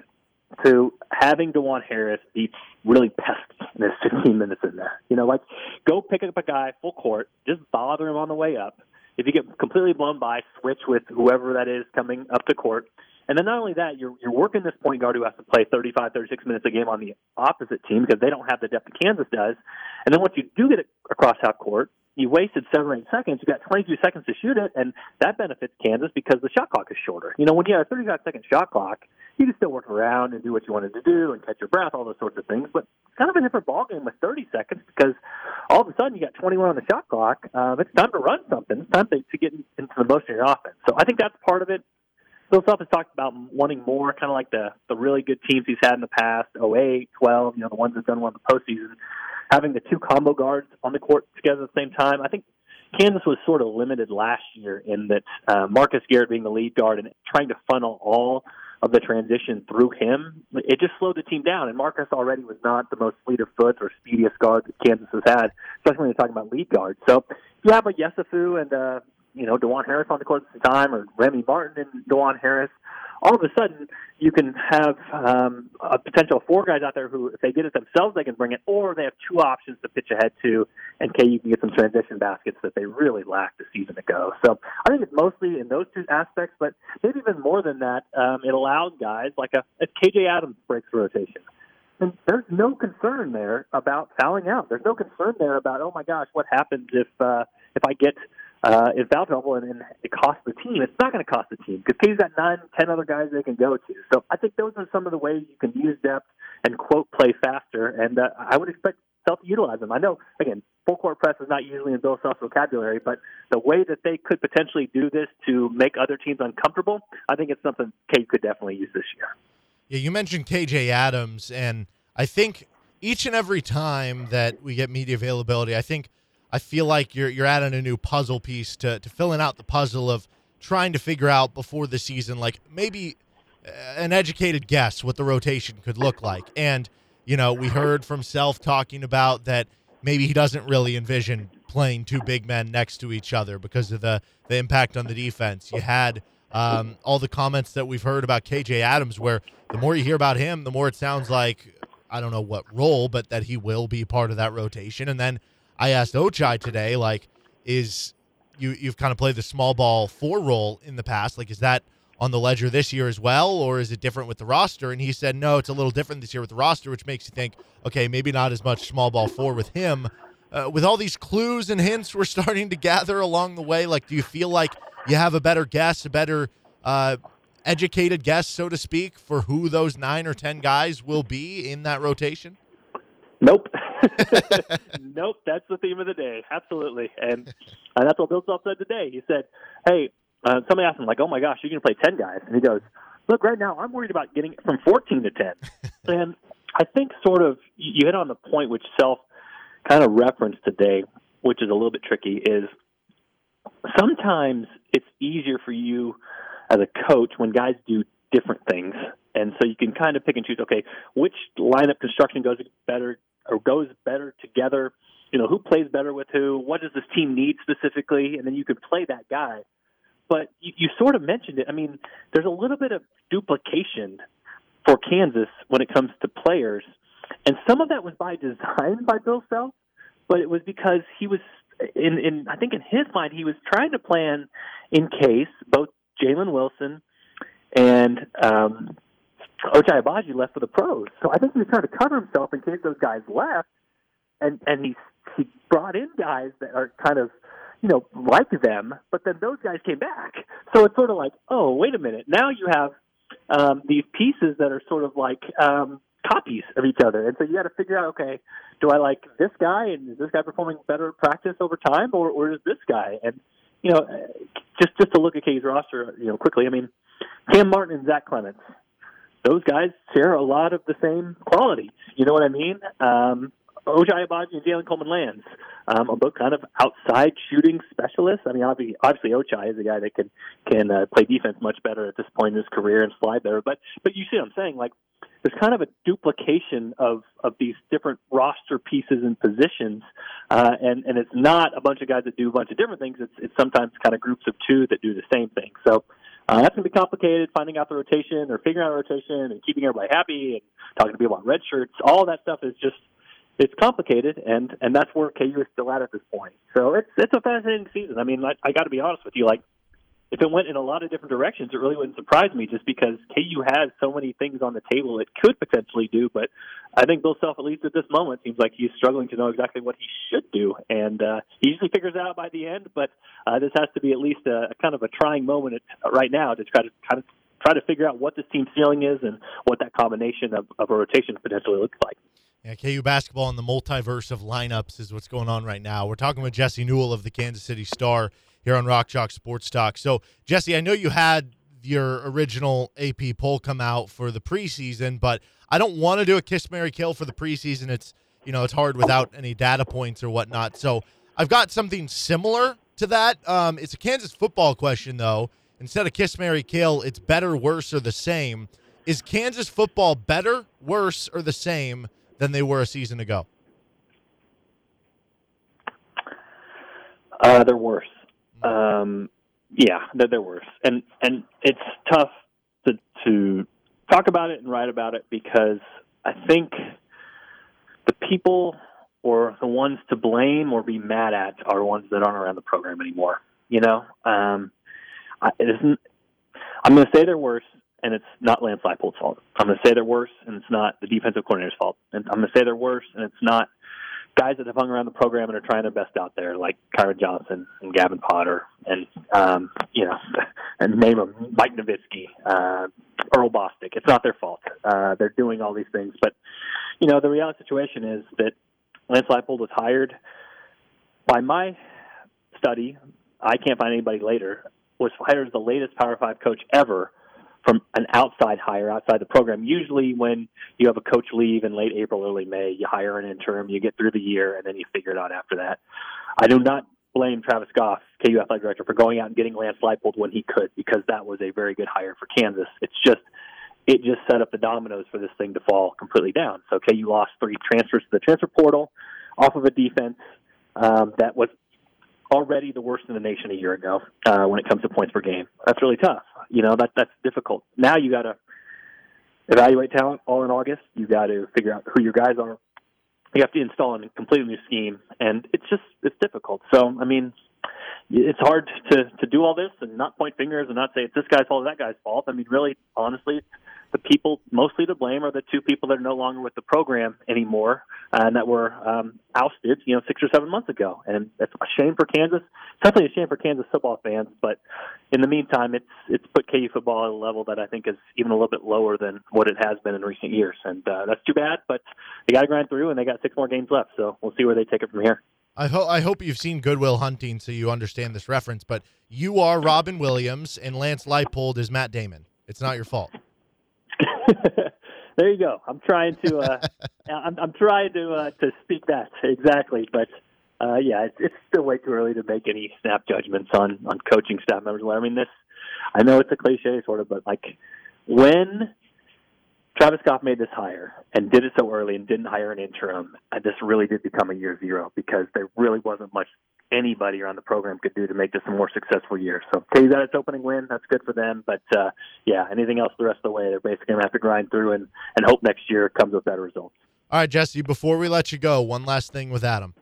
to having Dajuan Harris be really pesky in his 15 minutes in there. You know, like go pick up a guy full court, just bother him on the way up. If you get completely blown by, switch with whoever that is coming up to court. And then not only that, you're you're working this point guard who has to play 35, 36 minutes a game on the opposite team because they don't have the depth that Kansas does. And then once you do get across half court, you wasted seven or eight seconds. You got 22 seconds to shoot it, and that benefits Kansas because the shot clock is shorter. You know, when you have a 35 second shot clock, you can still work around and do what you wanted to do and catch your breath, all those sorts of things. But it's kind of a different ballgame with 30 seconds because all of a sudden you got 21 on the shot clock. Um, it's time to run something. It's time to, to get into the motion of your offense. So I think that's part of it. Bill Self has talked about wanting more, kind of like the the really good teams he's had in the past, 08, 12, you know, the ones that done well in the postseason having the two combo guards on the court together at the same time. I think Kansas was sort of limited last year in that uh, Marcus Garrett being the lead guard and trying to funnel all of the transition through him, it just slowed the team down. And Marcus already was not the most fleet of foot or speediest guard that Kansas has had, especially when you're talking about lead guards. So if you have a Yesufu and uh, you know Dajuan Harris on the court at the same time, or Remy Martin and Dajuan Harris, all of a sudden you can have um, a potential four guys out there who, if they get it themselves, they can bring it, or they have two options to pitch ahead to, and K, you can get some transition baskets that they really lacked a season ago. So I think it's mostly in those two aspects, but maybe even more than that, um, it allows guys like a if KJ Adams breaks the rotation. And there's no concern there about fouling out. There's no concern there about, oh my gosh, what happens if uh, if I get uh, in foul trouble and, and it costs the team. It's not going to cost the team because Katie's got nine, ten other guys they can go to. So I think those are some of the ways you can use depth and quote play faster. And uh, I would expect Self utilize them. I know again, full court press is not usually in Bill Self's vocabulary, but the way that they could potentially do this to make other teams uncomfortable, I think it's something Kate could definitely use this year. Yeah, you mentioned KJ Adams, and I think each and every time that we get media availability, I think I feel like you're you're adding a new puzzle piece to to filling out the puzzle of trying to figure out before the season, like maybe uh, an educated guess what the rotation could look like. And you know, we heard from Self talking about that maybe he doesn't really envision playing two big men next to each other because of the the impact on the defense. You had um, all the comments that we've heard about KJ Adams, where the more you hear about him, the more it sounds like I don't know what role, but that he will be part of that rotation. And then I asked Ochai today, like, is you you've kind of played the small ball four role in the past? Like, is that on the ledger this year as well, or is it different with the roster? And he said, no, it's a little different this year with the roster, which makes you think, okay, maybe not as much small ball four with him. Uh, with all these clues and hints we're starting to gather along the way, like, do you feel like you have a better guess, a better uh, educated guess, so to speak, for who those nine or ten guys will be in that rotation? Nope. nope. That's the theme of the day. Absolutely. And, and that's what Bill Self said today. He said, hey, uh, somebody asked him, like, oh my gosh, you're going to play 10 guys. And he goes, look, right now I'm worried about getting from 14 to 10. and I think sort of you hit on the point which Self kind of referenced today, which is a little bit tricky, is sometimes it's easier for you as a coach when guys do different things. And so you can kind of pick and choose, okay, which lineup construction goes better or goes better together? You know, who plays better with who? What does this team need specifically? And then you can play that guy. But you, you sort of mentioned it. I mean, there's a little bit of duplication for Kansas when it comes to players. And some of that was by design by Bill Self, but it was because he was in, in I think in his mind he was trying to plan in case both Jalen Wilson and um, Ochai Agbaji left for the pros. So I think he was trying to cover himself in case those guys left, and and he he brought in guys that are kind of you know like them, but then those guys came back. So it's sort of like, oh wait a minute, now you have um, these pieces that are sort of like um, copies of each other, and so you got to figure out, okay, do I like this guy, and is this guy performing better practice over time, or or is this guy? And you know, just just to look at Katie's roster, you know, quickly. I mean, Cam Martin and Zach Clemence those guys share a lot of the same qualities. You know what I mean? Um, Agbaji and Jalen Coleman Lands um, are both kind of outside shooting specialists. I mean, obviously, obviously Ochai is a guy that can can uh, play defense much better at this point in his career and slide better. But but you see what I'm saying? Like there's kind of a duplication of of these different roster pieces and positions, uh, and and it's not a bunch of guys that do a bunch of different things. It's it's sometimes kind of groups of two that do the same thing. So uh, that's going to be complicated, finding out the rotation or figuring out the rotation and keeping everybody happy and talking to people about red shirts. All that stuff is just it's complicated, and and that's where KU is still at at this point. So it's it's a fascinating season. I mean, I, I got to be honest with you, like if it went in a lot of different directions, it really wouldn't surprise me just because KU has so many things on the table it could potentially do. But I think Bill Self, at least at this moment, seems like he's struggling to know exactly what he should do. And uh, he usually figures it out by the end, but uh, this has to be at least a, a kind of a trying moment at, right now to try to kind of try to figure out what this team's ceiling is and what that combination of, of a rotation potentially looks like. Yeah, KU basketball in the multiverse of lineups is what's going on right now. We're talking with Jesse Newell of the Kansas City Star here on Rock Chalk Sports Talk. So, Jesse, I know you had your original AP poll come out for the preseason, but I don't want to do a kiss Mary kill for the preseason. It's you know it's hard without any data points or whatnot. So I've got something similar to that. Um, it's a Kansas football question though. Instead of kiss Mary kill, it's better, worse, or the same. Is Kansas football better, worse, or the same than they were a season ago? Uh, they're worse. Um, yeah, they're, they're worse, and and it's tough to to talk about it and write about it because I think the people or the ones to blame or be mad at are ones that aren't around the program anymore. You know, um, I, it isn't. I'm going to say they're worse, and it's not Lance Leipold's fault. I'm going to say they're worse, and it's not the defensive coordinator's fault. And I'm going to say they're worse, and it's not guys that have hung around the program and are trying their best out there, like Kyron Johnson and Gavin Potter, and um, you know, and name them Mike Novitsky, uh, Earl Bostick. It's not their fault. Uh, they're doing all these things, but you know, the reality situation is that Lance Leipold was hired by my study. I can't find anybody later. Was hired as the latest Power Five coach ever from an outside hire outside the program. Usually, when you have a coach leave in late April, early May, you hire an interim, you get through the year, and then you figure it out after that. I do not blame Travis Goff, KU athletic director, for going out and getting Lance Leipold when he could, because that was a very good hire for Kansas. It's just it just set up the dominoes for this thing to fall completely down. So KU lost three transfers to the transfer portal off of a defense um, that was already the worst in the nation a year ago uh, when it comes to points per game. That's really tough. You know that that's difficult. Now you got to evaluate talent all in August. You got to figure out who your guys are. You have to install a completely new scheme, and it's just it's difficult. So I mean, it's hard to to do all this and not point fingers and not say it's this guy's fault or that guy's fault. I mean, really, honestly, the people mostly to blame are the two people that are no longer with the program anymore uh, and that were um, ousted, you know, six or seven months ago. And it's a shame for Kansas. It's definitely a shame for Kansas football fans. But in the meantime, it's it's put KU football at a level that I think is even a little bit lower than what it has been in recent years. And uh, that's too bad. But they got to grind through, and they got six more games left. So we'll see where they take it from here. I hope I hope you've seen Good Will Hunting so you understand this reference. But you are Robin Williams, and Lance Leipold is Matt Damon. It's not your fault. there you go. I'm trying to uh, I'm, I'm trying to uh, to speak that exactly, but uh, yeah, it's, it's still way too early to make any snap judgments on on coaching staff members. I mean, this I know it's a cliche sort of, but like when Travis Goff made this hire and did it so early and didn't hire an interim, uh, this really did become a year zero because there really wasn't much anybody around the program could do to make this a more successful year. So KU got its opening win. That's good for them. But uh, yeah, anything else the rest of the way, they're basically going to have to grind through and, and hope next year comes with better results. All right, Jesse, before we let you go, one last thing with Adam.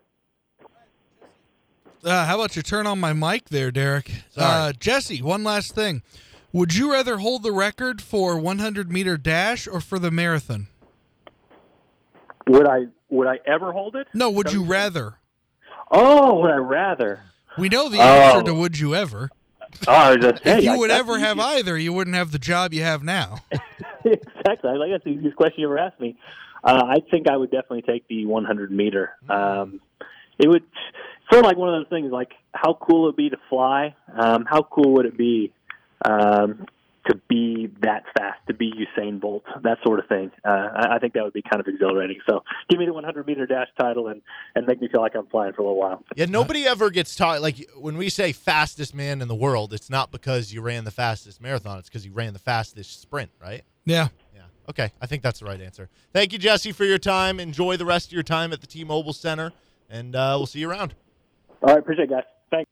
Uh, how about you turn on my mic there, Derek? Uh, Jesse, one last thing. Would you rather hold the record for 100 meter dash or for the marathon? Would I would I ever hold it? No, would you rather? Oh, would I rather? We know the answer Oh. to would you ever. Oh, just, If you I- would ever have either, you wouldn't have the job you have now. exactly. I like that's the easiest question you ever asked me. Uh, I think I would definitely take the 100 meter. Um, it would sort of like one of those things. Like, how cool it would it be to fly? Um, how cool would it be um, to be that fast, to be Usain Bolt, that sort of thing? Uh, I, I think that would be kind of exhilarating. So, give me the 100 meter dash title and and make me feel like I'm flying for a little while. Yeah, nobody ever gets taught. Like when we say fastest man in the world, it's not because you ran the fastest marathon; it's because you ran the fastest sprint, right? Yeah. Yeah. Okay, I think that's the right answer. Thank you, Jesse, for your time. Enjoy the rest of your time at the T-Mobile Center, and uh, we'll see you around. All right, appreciate it, guys. Thanks.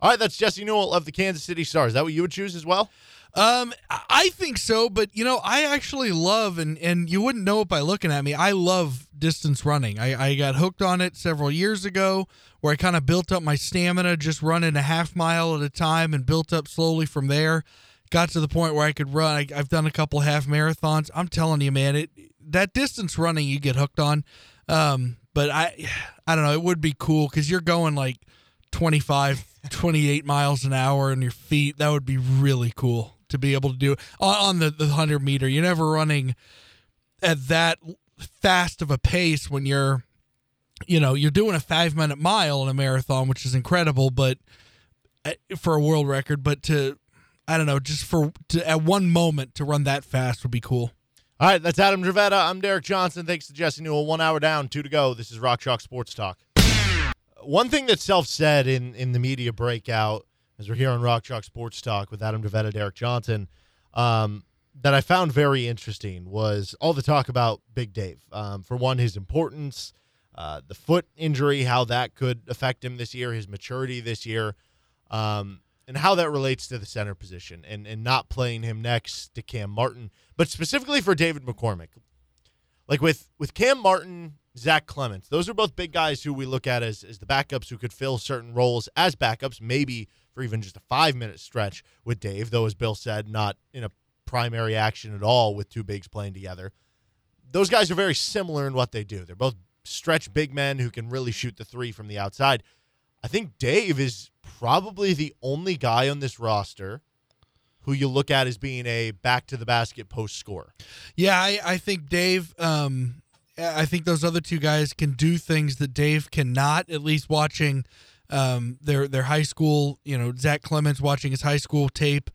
All right, that's Jesse Newell of the Kansas City Stars. Is that what you would choose as well? Um, I- think so, but you know, I actually love and and you wouldn't know it by looking at me. I love distance running. I, I got hooked on it several years ago, where I kind of built up my stamina just running a half mile at a time and built up slowly from there. Got to the point where I could run. I, I've done a couple half marathons. I'm telling you, man, it that distance running you get hooked on. Um, but I, I don't know. It would be cool because you're going like 25, 28 miles an hour in your feet. That would be really cool to be able to do on, the, the 100 meter. You're never running at that fast of a pace when you're, you know, you're doing a five minute mile in a marathon, which is incredible, but uh, for a world record, but to, I don't know, just for to, at one moment to run that fast would be cool. All right, that's Adam Dravetta. I'm Derek Johnson. Thanks to Jesse Newell. One hour down, two to go. This is Rock Chalk Sports Talk. One thing that Self said in, in the media breakout, as we're here on Rock Chalk Sports Talk with Adam Dravetta, Derek Johnson, um, that I found very interesting was all the talk about Big Dave. Um, for one, his importance, uh, the foot injury, how that could affect him this year, his maturity this year. um, and how that relates to the center position and, and not playing him next to Cam Martin, but specifically for David McCormick. Like with, with Cam Martin, Zach Clemence, those are both big guys who we look at as, as the backups who could fill certain roles as backups, maybe for even just a five minute stretch with Dave, though, as Bill said, not in a primary action at all with two bigs playing together. Those guys are very similar in what they do. They're both stretch big men who can really shoot the three from the outside. I think Dave is probably the only guy on this roster who you look at as being a back to the basket post scorer. Yeah, I, I think Dave. Um, I think those other two guys can do things that Dave cannot. At least watching um, their their high school, you know, Zach Clemence watching his high school tape.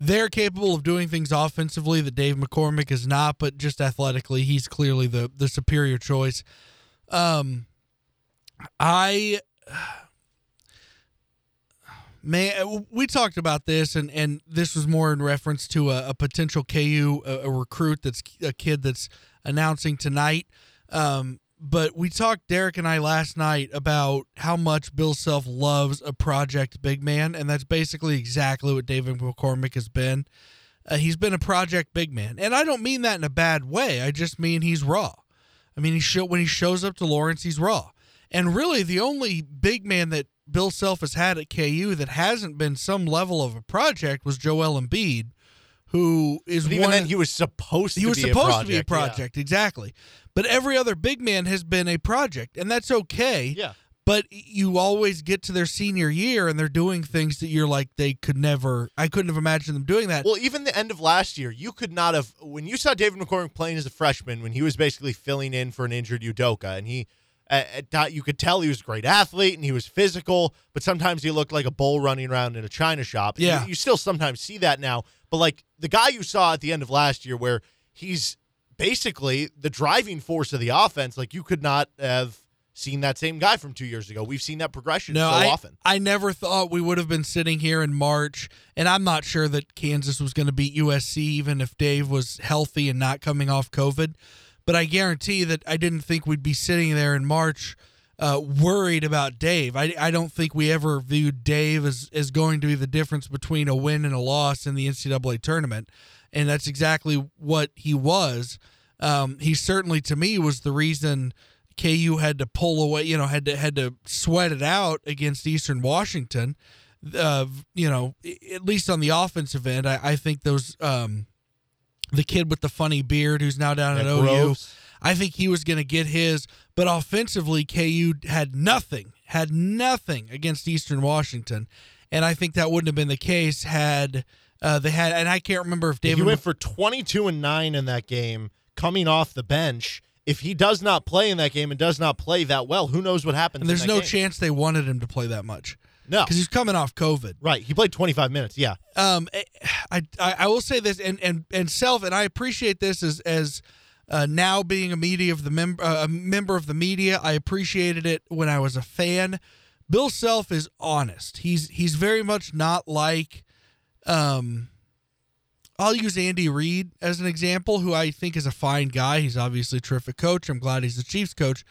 They're capable of doing things offensively that Dave McCormick is not, but just athletically, he's clearly the the superior choice. Um, I man, we talked about this, and and this was more in reference to a, a potential KU a, a, recruit that's a kid that's announcing tonight. Um, but we talked Derek and I last night about how much Bill Self loves a project big man, and that's basically exactly what David McCormick has been. Uh, he's been a project big man, and I don't mean that in a bad way. I just mean he's raw. I mean, he show when he shows up to Lawrence, he's raw. And really, the only big man that Bill Self has had at KU that hasn't been some level of a project was Joel Embiid, who is even one. then he was supposed to he was be supposed a project, to be a project, yeah. exactly. But every other big man has been a project, and that's okay. Yeah. But you always get to their senior year and they're doing things that you're like they could never. I couldn't have imagined them doing that. Well, even the end of last year, you could not have when you saw David McCormick playing as a freshman when he was basically filling in for an injured Udoka, and he at, you could tell he was a great athlete and he was physical, but sometimes he looked like a bull running around in a china shop. Yeah. You, you, still sometimes see that now, but like the guy you saw at the end of last year, where he's basically the driving force of the offense, like you could not have seen that same guy from two years ago. We've seen that progression no, so I, often. I never thought we would have been sitting here in March, and I'm not sure that Kansas was going to beat USC even if Dave was healthy and not coming off COVID. But I guarantee that I didn't think we'd be sitting there in March uh, worried about Dave. I, I don't think we ever viewed Dave as, as going to be the difference between a win and a loss in the NCAA tournament. And that's exactly what he was. Um, he certainly, to me, was the reason KU had to pull away, you know, had to had to sweat it out against Eastern Washington. Uh, you know, at least on the offensive end, I, I think those um, the kid with the funny beard who's now down at OU. I think he was going to get his, but offensively, KU had nothing, had nothing against Eastern Washington, and I think that wouldn't have been the case had uh, they had. And I can't remember if David he went for twenty-two and nine in that game, coming off the bench. If he does not play in that game and does not play that well, who knows what happens? And there's no game. chance they wanted him to play that much. No, because he's coming off COVID. Right, he played 25 minutes. Yeah. Um, I I, I will say this, and and and self, and I appreciate this as as uh, now being a media of the member uh, a member of the media. I appreciated it when I was a fan. Bill Self is honest. He's he's very much not like, um, I'll use Andy Reid as an example, who I think is a fine guy. He's obviously a terrific coach. I'm glad he's the Chiefs coach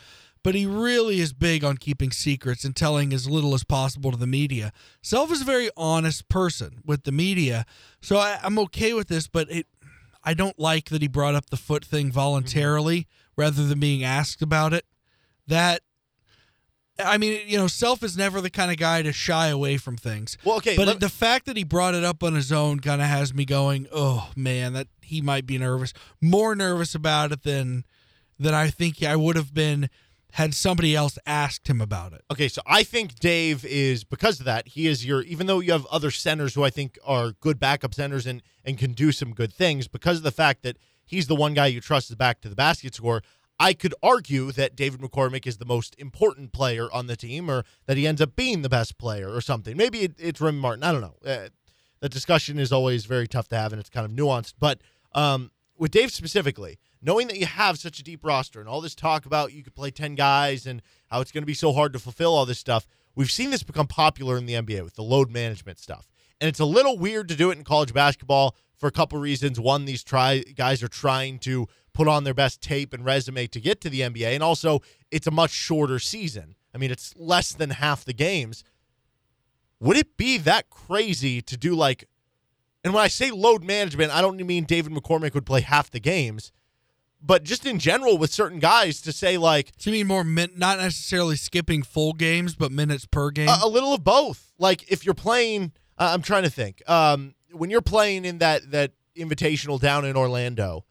but he really is big on keeping secrets and telling as little as possible to the media. Self is a very honest person with the media, so I, am okay with this. But it, I don't like that he brought up the foot thing voluntarily mm-hmm. rather than being asked about it. That, I mean, you know, Self is never the kind of guy to shy away from things. Well, okay, but let- the fact that he brought it up on his own kind of has me going, oh man, that he might be nervous, more nervous about it than than I think I would have been had somebody else asked him about it. Okay, so I think Dave is because of that. He is your even though you have other centers who I think are good backup centers and and can do some good things because of the fact that he's the one guy you trust to back to the basket score. I could argue that David McCormick is the most important player on the team, or that he ends up being the best player, or something. Maybe it, it's Remy Martin. I don't know. Uh, the discussion is always very tough to have, and it's kind of nuanced. But um, with Dave specifically, knowing that you have such a deep roster and all this talk about you could play 10 guys and how it's going to be so hard to fulfill all this stuff, we've seen this become popular in the NBA with the load management stuff. And it's a little weird to do it in college basketball for a couple reasons. One, these try guys are trying to put on their best tape and resume to get to the NBA, and also it's a much shorter season. I mean, it's less than half the games. would it be that crazy to do like and when I say load management, I don't mean David McCormick would play half the games, but just in general with certain guys to say like to mean more min- not necessarily skipping full games, but minutes per game? a, a little of both. Like if you're playing, uh, I'm trying to think. Um, when you're playing in that that invitational down in Orlando,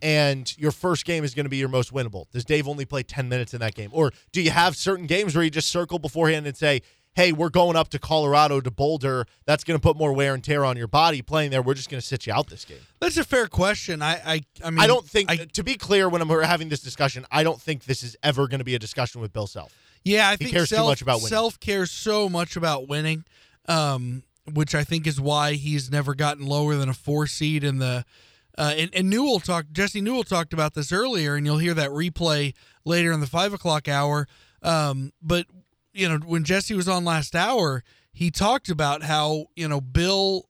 and your first game is going to be your most winnable, does Dave only play 10 minutes in that game, or do you have certain games where you just circle beforehand and say? Hey, we're going up to Colorado to Boulder. That's going to put more wear and tear on your body playing there. We're just going to sit you out this game. That's a fair question. I I, I mean I don't think, I, to be clear, when I'm having this discussion, I don't think this is ever going to be a discussion with Bill Self. Yeah, I He think cares too self, much about winning. Self cares so much about winning, um, which I think is why he's never gotten lower than a four seed in the. Uh, and, and Newell talked. Jesse Newell talked about this earlier, and you'll hear that replay later in the five o'clock hour. Um, but you know, when Jesse was on last hour, he talked about how you know Bill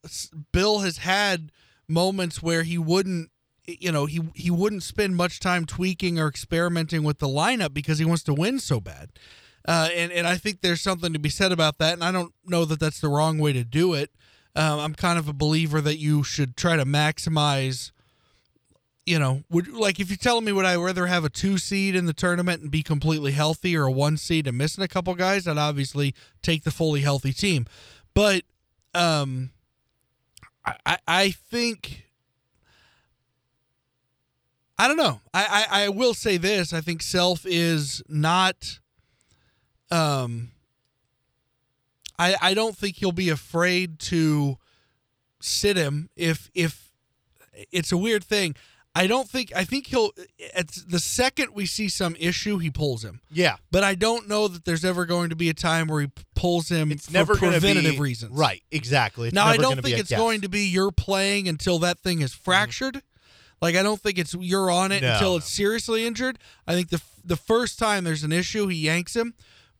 Bill has had moments where he wouldn't you know he he wouldn't spend much time tweaking or experimenting with the lineup because he wants to win so bad. Uh, and and I think there's something to be said about that. And I don't know that that's the wrong way to do it. Um, I'm kind of a believer that you should try to maximize. You know, would like if you're telling me would I rather have a two seed in the tournament and be completely healthy, or a one seed and missing a couple guys? I'd obviously take the fully healthy team. But um, I I, think I don't know. I, I I will say this. I think self is not. Um. I I don't think he'll be afraid to sit him if if it's a weird thing. I don't think I think he'll at the second we see some issue he pulls him. Yeah. But I don't know that there's ever going to be a time where he pulls him It's for never preventative be reasons. Right, exactly. It's Now I don't think a it's going to be you're playing until that thing is fractured. Like I don't think it's you're on it No, until no. it's seriously injured. I think the the first time there's an issue, he yanks him.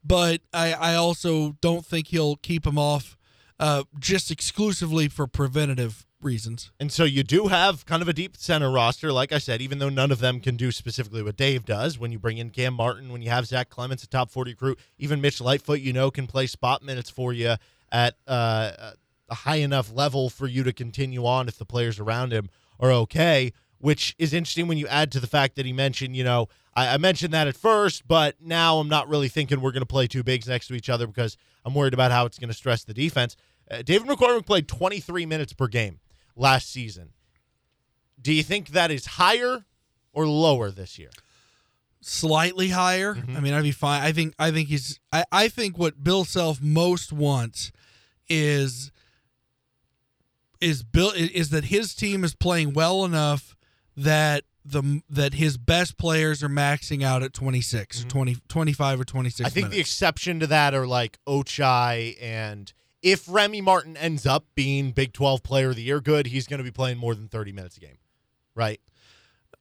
But I I also don't think he'll keep him off uh, just exclusively for preventative reasons. And so you do have kind of a deep center roster, like I said, even though none of them can do specifically what Dave does. When you bring in Cam Martin, when you have Zach Clemence, a top 40 recruit, even Mitch Lightfoot, you know, can play spot minutes for you at uh, a high enough level for you to continue on if the players around him are okay. Which is interesting when you add to the fact that he mentioned, you know, I, I mentioned that at first, but now I'm not really thinking we're going to play two bigs next to each other because I'm worried about how it's going to stress the defense. Uh, David McCormick played 23 minutes per game last season. Do you think that is higher or lower this year? slightly higher. Mm-hmm. I mean, I'd be fine. I think I think he's I, I think what Bill Self most wants is is Bill is that his team is playing well enough that the that his best players are maxing out at 26 or 20 25 or 26 Mm-hmm. I think the exception to that are like Ochai and if Remy Martin ends up being Big 12 player of the year good, he's going to be playing more than 30 minutes a game. Right?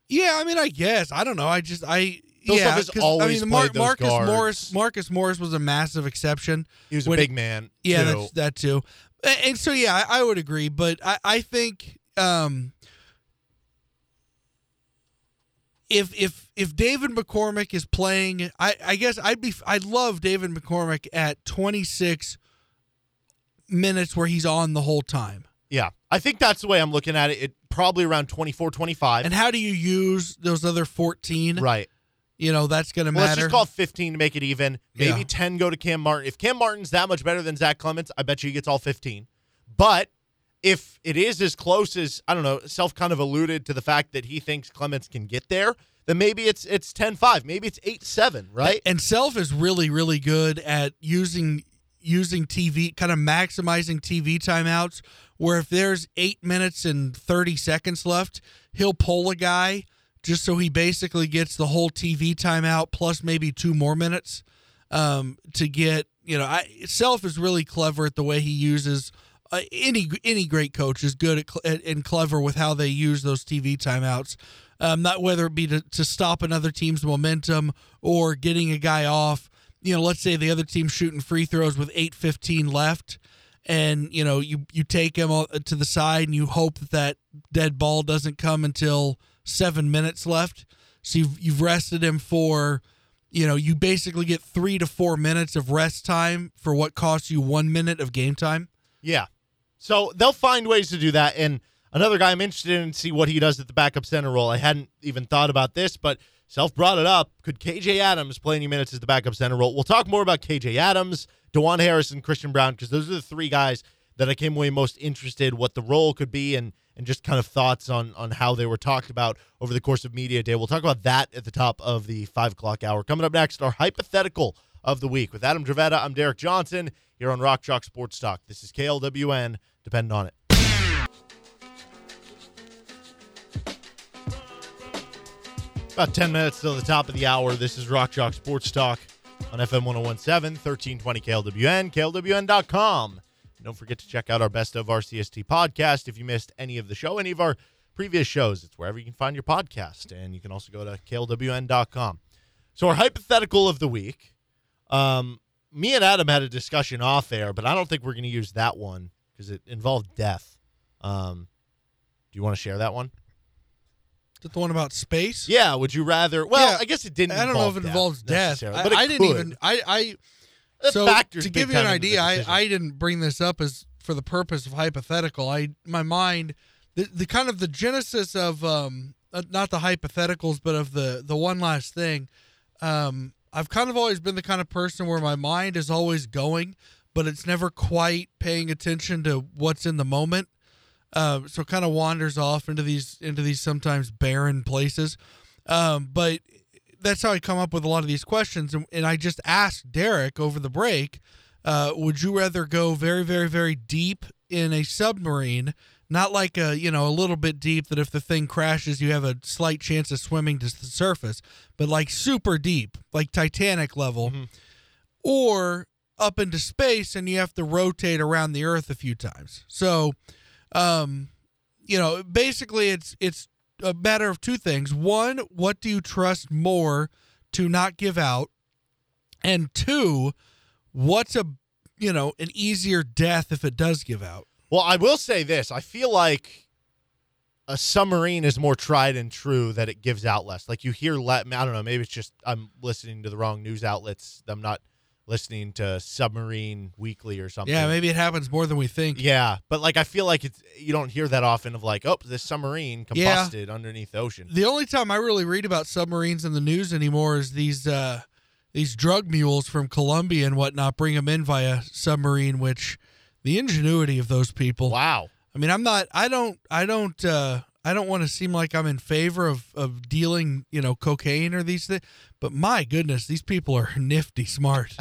Yeah, I mean, I guess I don't know. I just I Bill yeah, I mean, Mar- those Marcus guards. Morris Marcus Morris was a massive exception. He was a big man. Yeah, too. that's that too. A- And so yeah, I, I would agree, but I, I think um if if if David McCormick is playing, I I guess I'd be I'd love David McCormick at 26 minutes where he's on the whole time. yeah. I think that's the way I'm looking at it. It probably around 24, 25. And how do you use those other 14? right. You know, that's going to Well, let's just call 15 to make it even. Maybe Yeah. 10 go to Cam Martin. If Cam Martin's that much better than Zach Clemence, I bet you he gets all 15. But if it is as close as, I don't know, Self kind of alluded to the fact that he thinks Clemence can get there, then maybe it's it's 10-5. Maybe it's 8-7, right? And Self is really, really good at using using TV, kind of maximizing TV timeouts. Where if there's eight minutes and thirty seconds left, he'll pull a guy just so he basically gets the whole TV timeout plus maybe two more minutes um, to get. You know, I, Self is really clever at the way he uses. Uh, any any great coach is good at and clever with how they use those TV timeouts. Um, not whether it be to, to stop another team's momentum or getting a guy off. You know, let's say the other team's shooting free throws with eight fifteen left, and you know you you take him to the side and you hope that that dead ball doesn't come until seven minutes left. So you've you've rested him for you know, you basically get three to four minutes of rest time for what costs you one minute of game time. Yeah. So they'll find ways to do that. And another guy I'm interested in see what he does at the backup center role. I hadn't even thought about this, but Self brought it up. Could KJ Adams play any minutes as the backup center role? We'll talk more about KJ Adams, Dajuan Harris, and Christian Braun because those are the three guys that I came away most interested what the role could be and and just kind of thoughts on on how they were talked about over the course of media day. We'll talk about that at the top of the five o'clock hour. Coming up next, our hypothetical of the week with Adam Dravetta. I'm Derek Johnson here on Rock Chalk Sports Talk. This is KLWN. Depend on it. About 10 minutes till the top of the hour. This is Rock Chalk Sports Talk on FM 1017, 1320 KLWN, KLWN.com. Don't forget to check out our Best of RCST podcast if you missed any of the show, any of our previous shows. It's wherever you can find your podcast. And you can also go to KLWN.com. So, our hypothetical of the week. Um, me and Adam had a discussion off air, but I don't think we're going to use that one because it involved death. Um, do you want to share that one? It the one about space? Yeah. Would you rather? Well, Yeah, I guess it didn't. I don't know if it involves death. I, but it I didn't even. I. I That so to give you an time into the idea, I. I didn't bring this up as for the purpose of hypothetical. I my mind the, the kind of the genesis of um uh, not the hypotheticals, but of the the one last thing. Um, I've kind of always been the kind of person where my mind is always going, but it's never quite paying attention to what's in the moment. Um, so kind of wanders off into these into these sometimes barren places. Um, but that's how I come up with a lot of these questions. And, and I just asked Derek over the break, uh, would you rather go very, very, very deep in a submarine, not like a you know a little bit deep that if the thing crashes you have a slight chance of swimming to the surface, but like super deep, like Titanic level, or up into space and you have to rotate around the Earth a few times. So, um, you know, basically it's it's a matter of two things. One, what do you trust more to not give out? And two, what's a you know an easier death if it does give out? Well, I will say this. I feel like a submarine is more tried and true that it gives out less. Like you hear, le- I don't know, maybe it's just I'm listening to the wrong news outlets. I'm not listening to Submarine Weekly or something. Yeah, maybe it happens more than we think. Yeah, but like I feel like it's you don't hear that often of like, oh, this submarine Yeah. combusted underneath the ocean. The only time I really read about submarines in the news anymore is these uh, these drug mules from Colombia and whatnot bring them in via submarine. Which the ingenuity of those people. Wow. I mean, I'm not. I don't. I don't. Uh, I don't want to seem like I'm in favor of of dealing, you know, cocaine or these things. But my goodness, these people are nifty smart.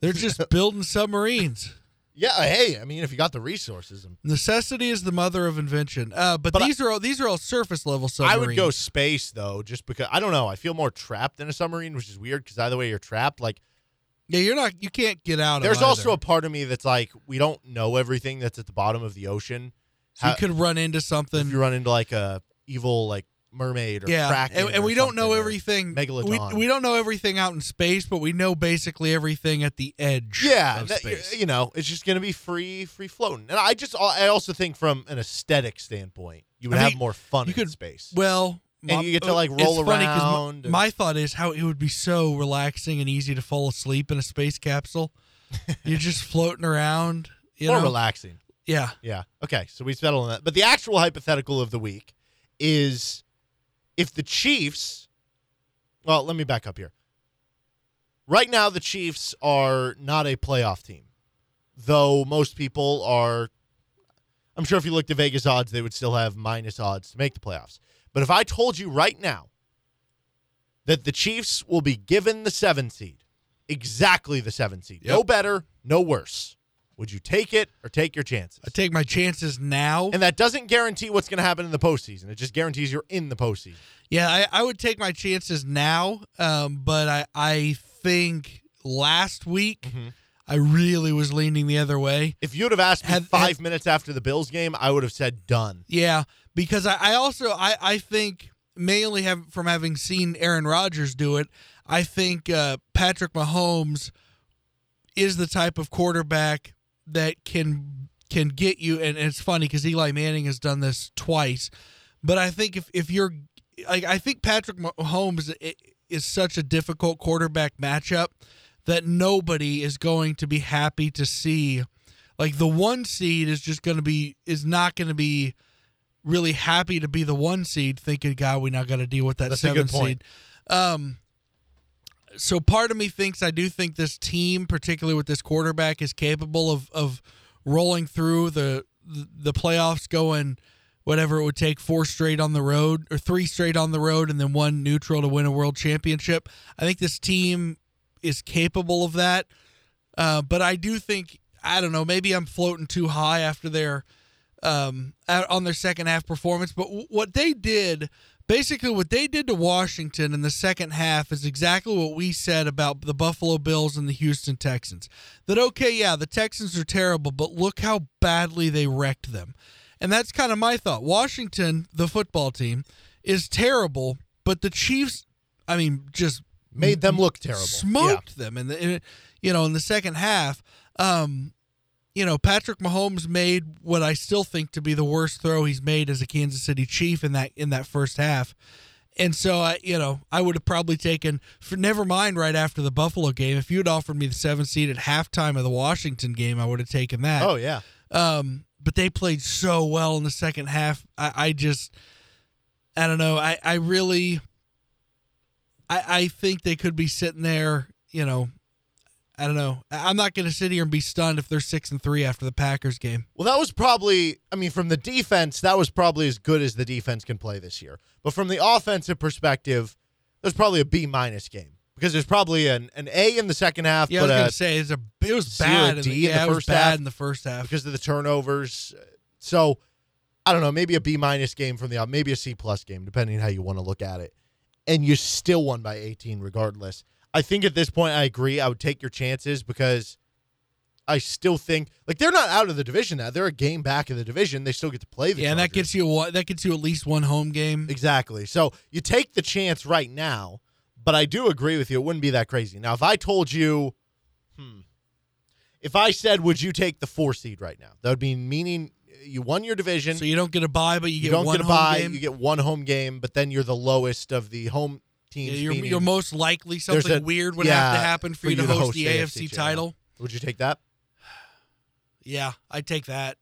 They're just building submarines. Yeah. Hey, I mean, if you got the resources, Necessity is the mother of invention. Uh, but, But I- these are all these are all surface level submarines. I would go space though, just because I don't know. I feel more trapped in a submarine, which is weird because either way you're trapped. Like Yeah, you're not. You can't get out. There's also a part of me that's like, we don't know everything that's at the bottom of the ocean. So you could run into if something. you run into like a evil like mermaid or yeah, and, and we don't know everything. We, megalodon. we don't know everything out in space, but we know basically everything at the edge. Yeah, of that- you know, it's just gonna be free, free floating. And I just, I also think from an aesthetic standpoint, you would I have mean, more fun you in could- space. Well, And you get to, like, roll 'cause my- around and- My, thought is how it would be so relaxing and easy to fall asleep in a space capsule. You're just floating around. You more know? relaxing. Yeah. Yeah. Okay. So we settled on that. But the actual hypothetical of the week is if the Chiefs. Well, let me back up here. Right now, the Chiefs are not a playoff team, though most people are. I'm sure if you looked at Vegas odds, they would still have minus odds to make the playoffs. But if I told you right now that the Chiefs will be given the seven seed, exactly the seven seed, no better, no worse, would you take it or take your chances? I take my chances now. And that doesn't guarantee what's going to happen in the postseason. It just guarantees you're in the postseason. Yeah, I, I would take my chances now, um, but I I think last week Mm-hmm. I really was leaning the other way. If you'd have asked me five minutes after the Bills game, I would have said done. Yeah, because I, I also I, I think mainly have from having seen Aaron Rodgers do it, I think uh, Patrick Mahomes is the type of quarterback that can can get you. And, and it's funny because Eli Manning has done this twice, but I think if if you're like I think Patrick Mahomes. Is such a difficult quarterback matchup that nobody is going to be happy to see. Like the one seed is just going to be is not going to be really happy to be the one seed, thinking, God, we now got to deal with that That's seven seed. Um, so part of me thinks I do think this team, particularly with this quarterback, is capable of of rolling through the the playoffs, going whatever it would take, four straight on the road or three straight on the road, and then one neutral to win a world championship. I think this team is capable of that, uh, but I do think I don't know. Maybe I'm floating too high after their um, on their second half performance. But w- what they did, basically, what they did to Washington in the second half is exactly what we said about the Buffalo Bills and the Houston Texans. That, okay, yeah, the Texans are terrible, but look how badly they wrecked them. And that's kind of my thought. Washington, the football team, is terrible, but the Chiefs, I mean, just Made them look terrible. smoked them in the in, you know in the second half. Um, you know, Patrick Mahomes made what I still think to be the worst throw he's made as a Kansas City Chief in that in that first half. And so I, you know, I would have probably taken for never mind right after the Buffalo game. If you had offered me the seventh seed at halftime of the Washington game, I would have taken that. Oh yeah. Um, but they played so well in the second half. I, I just, I don't know. I, I really, I, I think they could be sitting there. You know, I don't know. I'm not going to sit here and be stunned if they're six and three after the Packers game. Well, that was probably, I mean, from the defense, that was probably as good as the defense can play this year. But from the offensive perspective, there's probably a B minus game because there's probably an, an A in the second half, Yeah, I was going to say it's a it was C or a bad. in the, in the it was first bad half? in the first half. because of the turnovers. So I don't know, maybe a B minus game from the maybe a C plus game, depending on how you want to look at it. And you still won by 18 regardless. I think at this point I agree. I would take your chances because I still think like they're not out of the division now. They're a game back in the division. They still get to play the yeah, and that gets you that gets you at least one home game. Exactly. So you take the chance right now, but I do agree with you. It wouldn't be that crazy. Now, if I told you, hmm, if I said, would you take the four seed right now? That would be meaning you won your division. So you don't get a bye, but you, you get don't get a bye. game. You get one home game, but then you're the lowest of the home Yeah, you're, meaning- you're most likely something a- weird would have to happen for, for you to you to host, host the AFC AFC title. would you take that? Yeah, I'd take that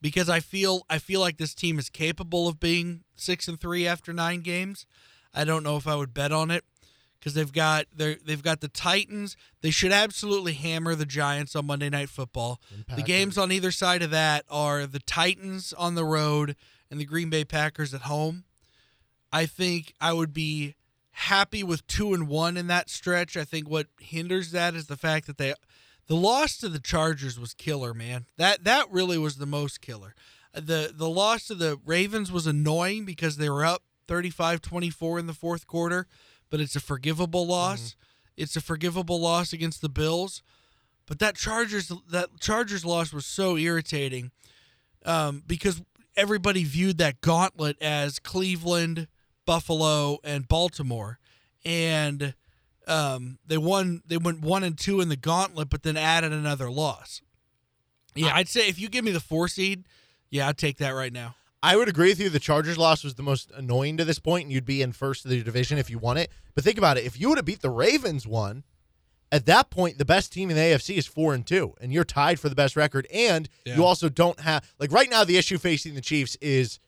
because I feel I feel like this team is capable of being six and three after nine games. I don't know if I would bet on it because they've got they they've got the Titans. They should absolutely hammer the Giants on Monday Night Football. The games on either side of that are the Titans on the road and the Green Bay Packers at home. I think I would be happy with two and one in that stretch. I think what hinders that is the fact that they the loss to the Chargers was killer, man. That that really was the most killer. The the loss to the Ravens was annoying because they were up 35-24 in the fourth quarter, but it's a forgivable loss. It's a forgivable loss against the Bills. But that Chargers that Chargers loss was so irritating um, because everybody viewed that gauntlet as Cleveland, Buffalo, and Baltimore, and um, they won. They went one and two in the gauntlet, but then added another loss. Yeah, I'd say if you give me the four seed, yeah, I'd take that right now. I would agree with you. The Chargers loss was the most annoying to this point, and you'd be in first of the division if you won it. But think about it: if you would have beat the Ravens one, at that point, the best team in the AFC is four and two, and you're tied for the best record. And Yeah. you also don't have like right now the issue facing the Chiefs is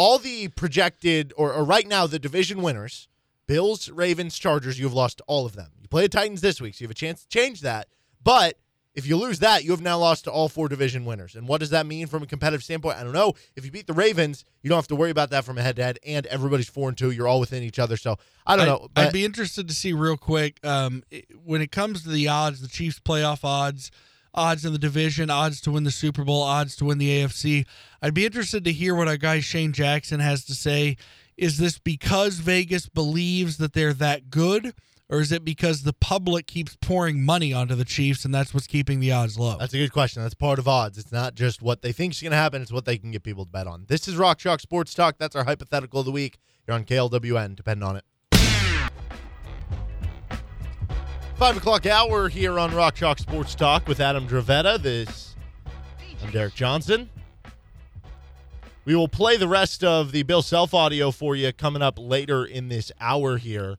all the projected or, or right now the division winners: Bills, Ravens, Chargers. You have lost all of them. You play the Titans this week, so you have a chance to change that. But if you lose that, you have now lost to all four division winners. And what does that mean from a competitive standpoint? I don't know. If you beat the Ravens, you don't have to worry about that from a head to head, and everybody's four and two. You're all within each other. So I don't know. I'd be interested to see real quick um, when it comes to the odds, the Chiefs playoff odds, odds in the division, odds to win the Super Bowl, odds to win the AFC. I'd be interested to hear what our guy Shane Jackson has to say. Is this because Vegas believes that they're that good, or is it because the public keeps pouring money onto the Chiefs and that's what's keeping the odds low? that's a good question. That's part of odds. It's not just what they think is going to happen, it's what they can get people to bet on. This is Rock Chalk Sports Talk. That's our hypothetical of the week. You're on KLWN. Depend on it. Five o'clock hour here on Rock Chalk Sports Talk with Adam Dravetta. This I'm Derek Johnson. We will play the rest of the Bill Self audio for you coming up later in this hour here.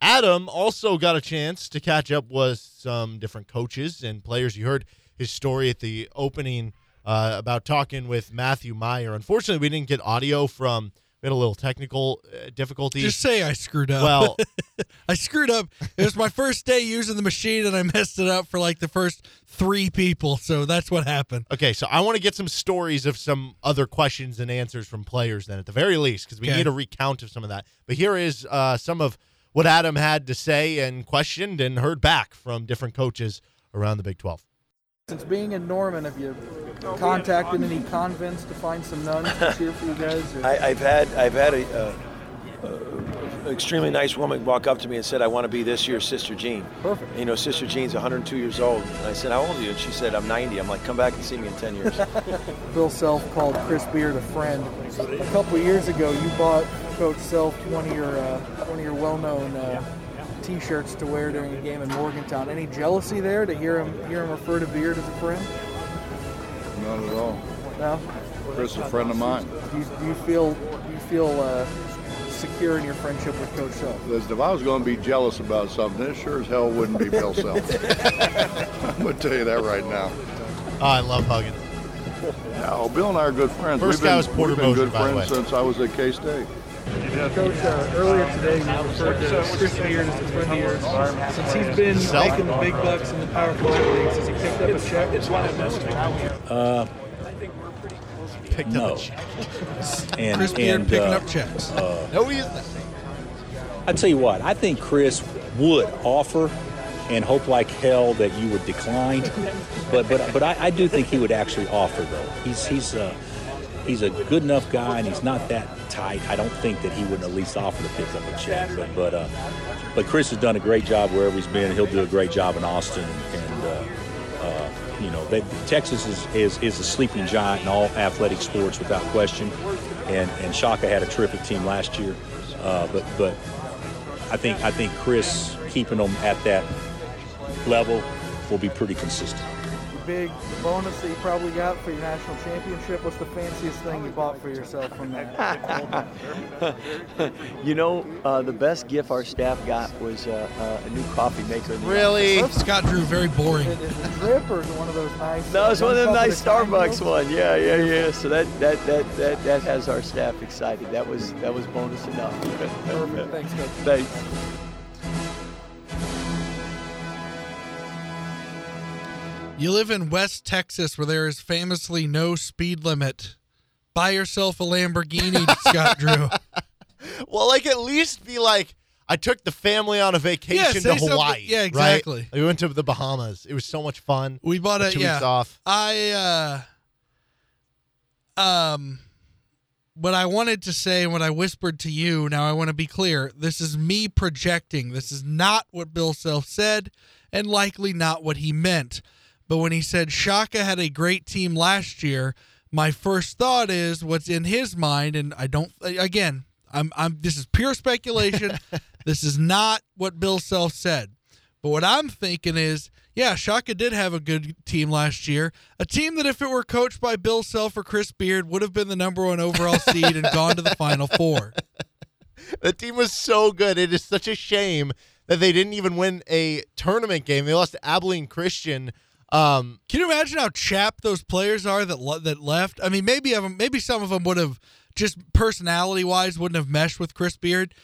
Adam also got a chance to catch up with some different coaches and players. You heard his story at the opening uh, about talking with Matthew Mayer. Unfortunately, we didn't get audio from. We had a little technical uh, difficulties. Just say I screwed up. well, I screwed up. It was my first day using the machine, and I messed it up for like the first three people. So that's what happened. okay, so I want to get some stories of some other questions and answers from players then, at the very least, because we Okay. need a recount of some of that. But here is uh, some of what Adam had to say and questioned and heard back from different coaches around the Big 12. Since being in Norman, have you contacted any convents to find some nuns to cheer for you guys? Or? I, I've had I've had a, a, a extremely nice woman walk up to me and said, "I want to be this year's Sister Jean." Perfect. You know, Sister Jean's 102 years old, and I said, "How old are you?" And she said, "I'm 90." I'm like, "Come back and see me in 10 years." Bill Self called Chris Beard a friend. A couple of years ago, you bought Coach Self one of your uh, one of your well-known uh, T-shirts to wear during a game in Morgantown. Any jealousy there to hear him hear him refer to Beard as a friend? Not at all. No. Chris is a friend of mine. Do you, do you feel do you feel uh, secure in your friendship with Coach Self? Listen, if I was going to be jealous about something, this sure as hell wouldn't be Bill Self. I'm going to tell you that right now. Oh, I love hugging. No, Bill and I are good friends. First we've guy been, was Porter we've been Moser, good friends since I was at K-State. Coach, uh, earlier today you referred to Chris Beard as a friend of yours. Since he's been Self? making the big bucks in the Power Five leagues, has he picked up a check? It's one of those uh, Picked No. up a check. And, Chris Beard and, picking uh, up checks. No, he isn't. I tell you what, I think Chris would offer and hope like hell that you would decline. But but but I, I do think he would actually offer though. He's he's uh, he's a good enough guy and he's not that tight. I don't think that he would at least offer to pick up a check. But but uh, but Chris has done a great job wherever he's been. He'll do a great job in Austin and. Uh, uh, you know, they, Texas is, is, is a sleeping giant in all athletic sports without question, and and Shaka had a terrific team last year, uh, but but I think I think Chris keeping them at that level will be pretty consistent. The big bonus that you probably got for your national championship. What's the fanciest thing you bought for yourself from that? you know, uh, the best gift our staff got was uh, uh, a new coffee maker. in the Really? Scott Drew, very boring. Is it a drip or one of those nice? No, it's one of them nice Starbucks deals? one. Yeah, yeah, yeah. So that that, that that that has our staff excited. That was that was bonus enough. Perfect. Thanks, Coach. Thanks. You live in West Texas where there is famously no speed limit. Buy yourself a Lamborghini, Scott Drew. Well, like at least be like, I took the family on a vacation to something- Hawaii. yeah, right? exactly. We went to the Bahamas. It was so much fun. We bought a Two yeah. weeks off. I uh um what I wanted to say and what I whispered to you, now I want to be clear. This is me projecting. This is not what Bill Self said and likely not what he meant. But when he said Shaka had a great team last year, my first thought is what's in his mind and I don't again, I'm I'm this is pure speculation. this is not what Bill Self said. But what I'm thinking is, yeah, Shaka did have a good team last year. A team that, if it were coached by Bill Self or Chris Beard, would have been the number one overall seed and gone to the Final Four. The team was so good. It is such a shame that they didn't even win a tournament game. They lost to Abilene Christian. Um, Can you imagine how chapped those players are that le- that left? I mean, maybe of 'em- maybe some of them would have just personality wise wouldn't have meshed with Chris Beard.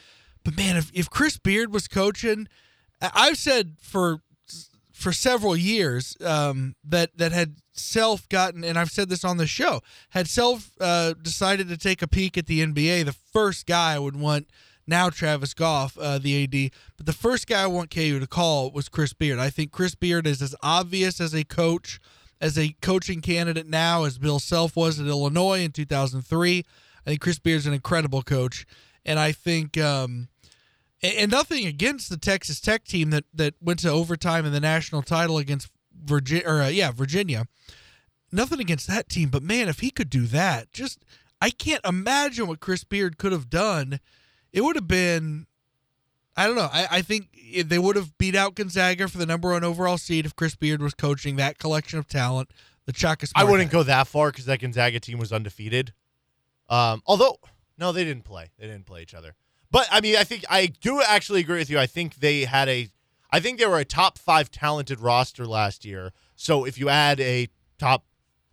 But man, if if Chris Beard was coaching, I've said for for several years um, that that had self gotten, and I've said this on the show, had self uh, decided to take a peek at the NBA, the first guy I would want now Travis Goff, uh, the AD, but the first guy I want KU to call was Chris Beard. I think Chris Beard is as obvious as a coach, as a coaching candidate now as Bill Self was at Illinois in 2003. I think Chris Beard's an incredible coach, and I think. Um, and, nothing against the Texas Tech team that that went to overtime in the national title against Virginia, or uh, yeah, Virginia. Nothing against that team, but man, if he could do that, just I can't imagine what Chris Beard could have done. It would have been, I don't know. I, I think they would have beat out Gonzaga for the number one overall seed if Chris Beard was coaching that collection of talent. The Shaka I wouldn't had. go that far because that Gonzaga team was undefeated. Um, although, no, they didn't play. They didn't play each other. But I mean, I think I do actually agree with you. I think they had a, I think they were a top five talented roster last year. So if you add a top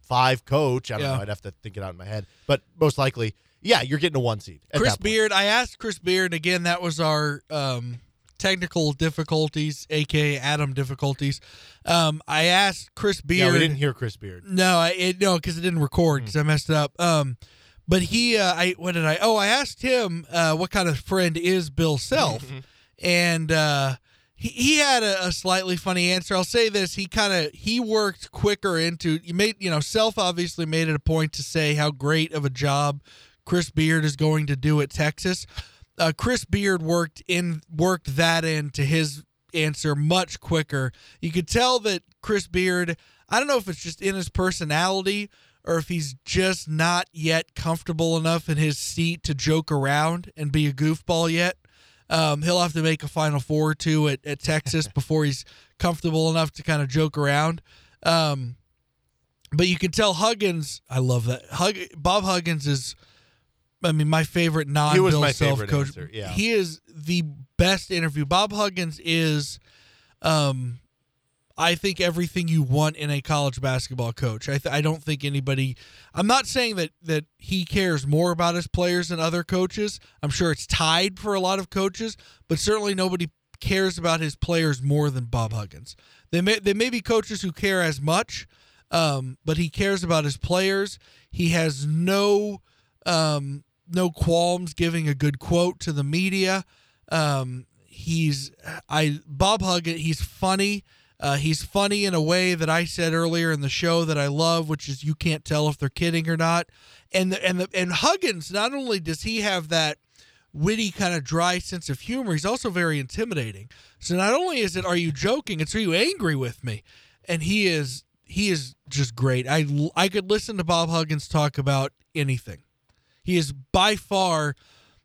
five coach, I don't Yeah. know, I'd have to think it out in my head, but most likely, yeah, you're getting a one seed. Chris. Beard. I asked Chris Beard again. That was our um, technical difficulties, aka Adam difficulties. Um, I asked Chris Beard. Yeah, we didn't hear Chris Beard. No, I it, no, because it didn't record because I messed it up. Um, but he, uh, I what did I? Oh, I asked him uh, what kind of friend is Bill Self, and uh, he he had a, a slightly funny answer. I'll say this: he kind of he worked quicker into you made you know Self obviously made it a point to say how great of a job Chris Beard is going to do at Texas. Uh, Chris Beard worked in worked that into his answer much quicker. You could tell that Chris Beard. I don't know if it's just in his personality or if he's just not yet comfortable enough in his seat to joke around and be a goofball yet. Um, he'll have to make a Final Four or two at, at Texas before he's comfortable enough to kind of joke around. Um, but you can tell Huggins. I love that. Hug, Bob Huggins is, I mean, my favorite non He was Bill my Self favorite coach. answer, yeah. He is the best interview. Bob Huggins is, um, I think everything you want in a college basketball coach. I, th- I don't think anybody. I'm not saying that that he cares more about his players than other coaches. I'm sure it's tied for a lot of coaches, but certainly nobody cares about his players more than Bob Huggins. They may they may be coaches who care as much, um, but he cares about his players. He has no um, no qualms giving a good quote to the media. Um, he's I Bob Huggins. He's funny. Uh, he's funny in a way that I said earlier in the show that I love, which is you can't tell if they're kidding or not. And the, and the, and Huggins, not only does he have that witty kind of dry sense of humor, he's also very intimidating. So not only is it are you joking, it's are you angry with me? And he is he is just great. I I could listen to Bob Huggins talk about anything. He is by far.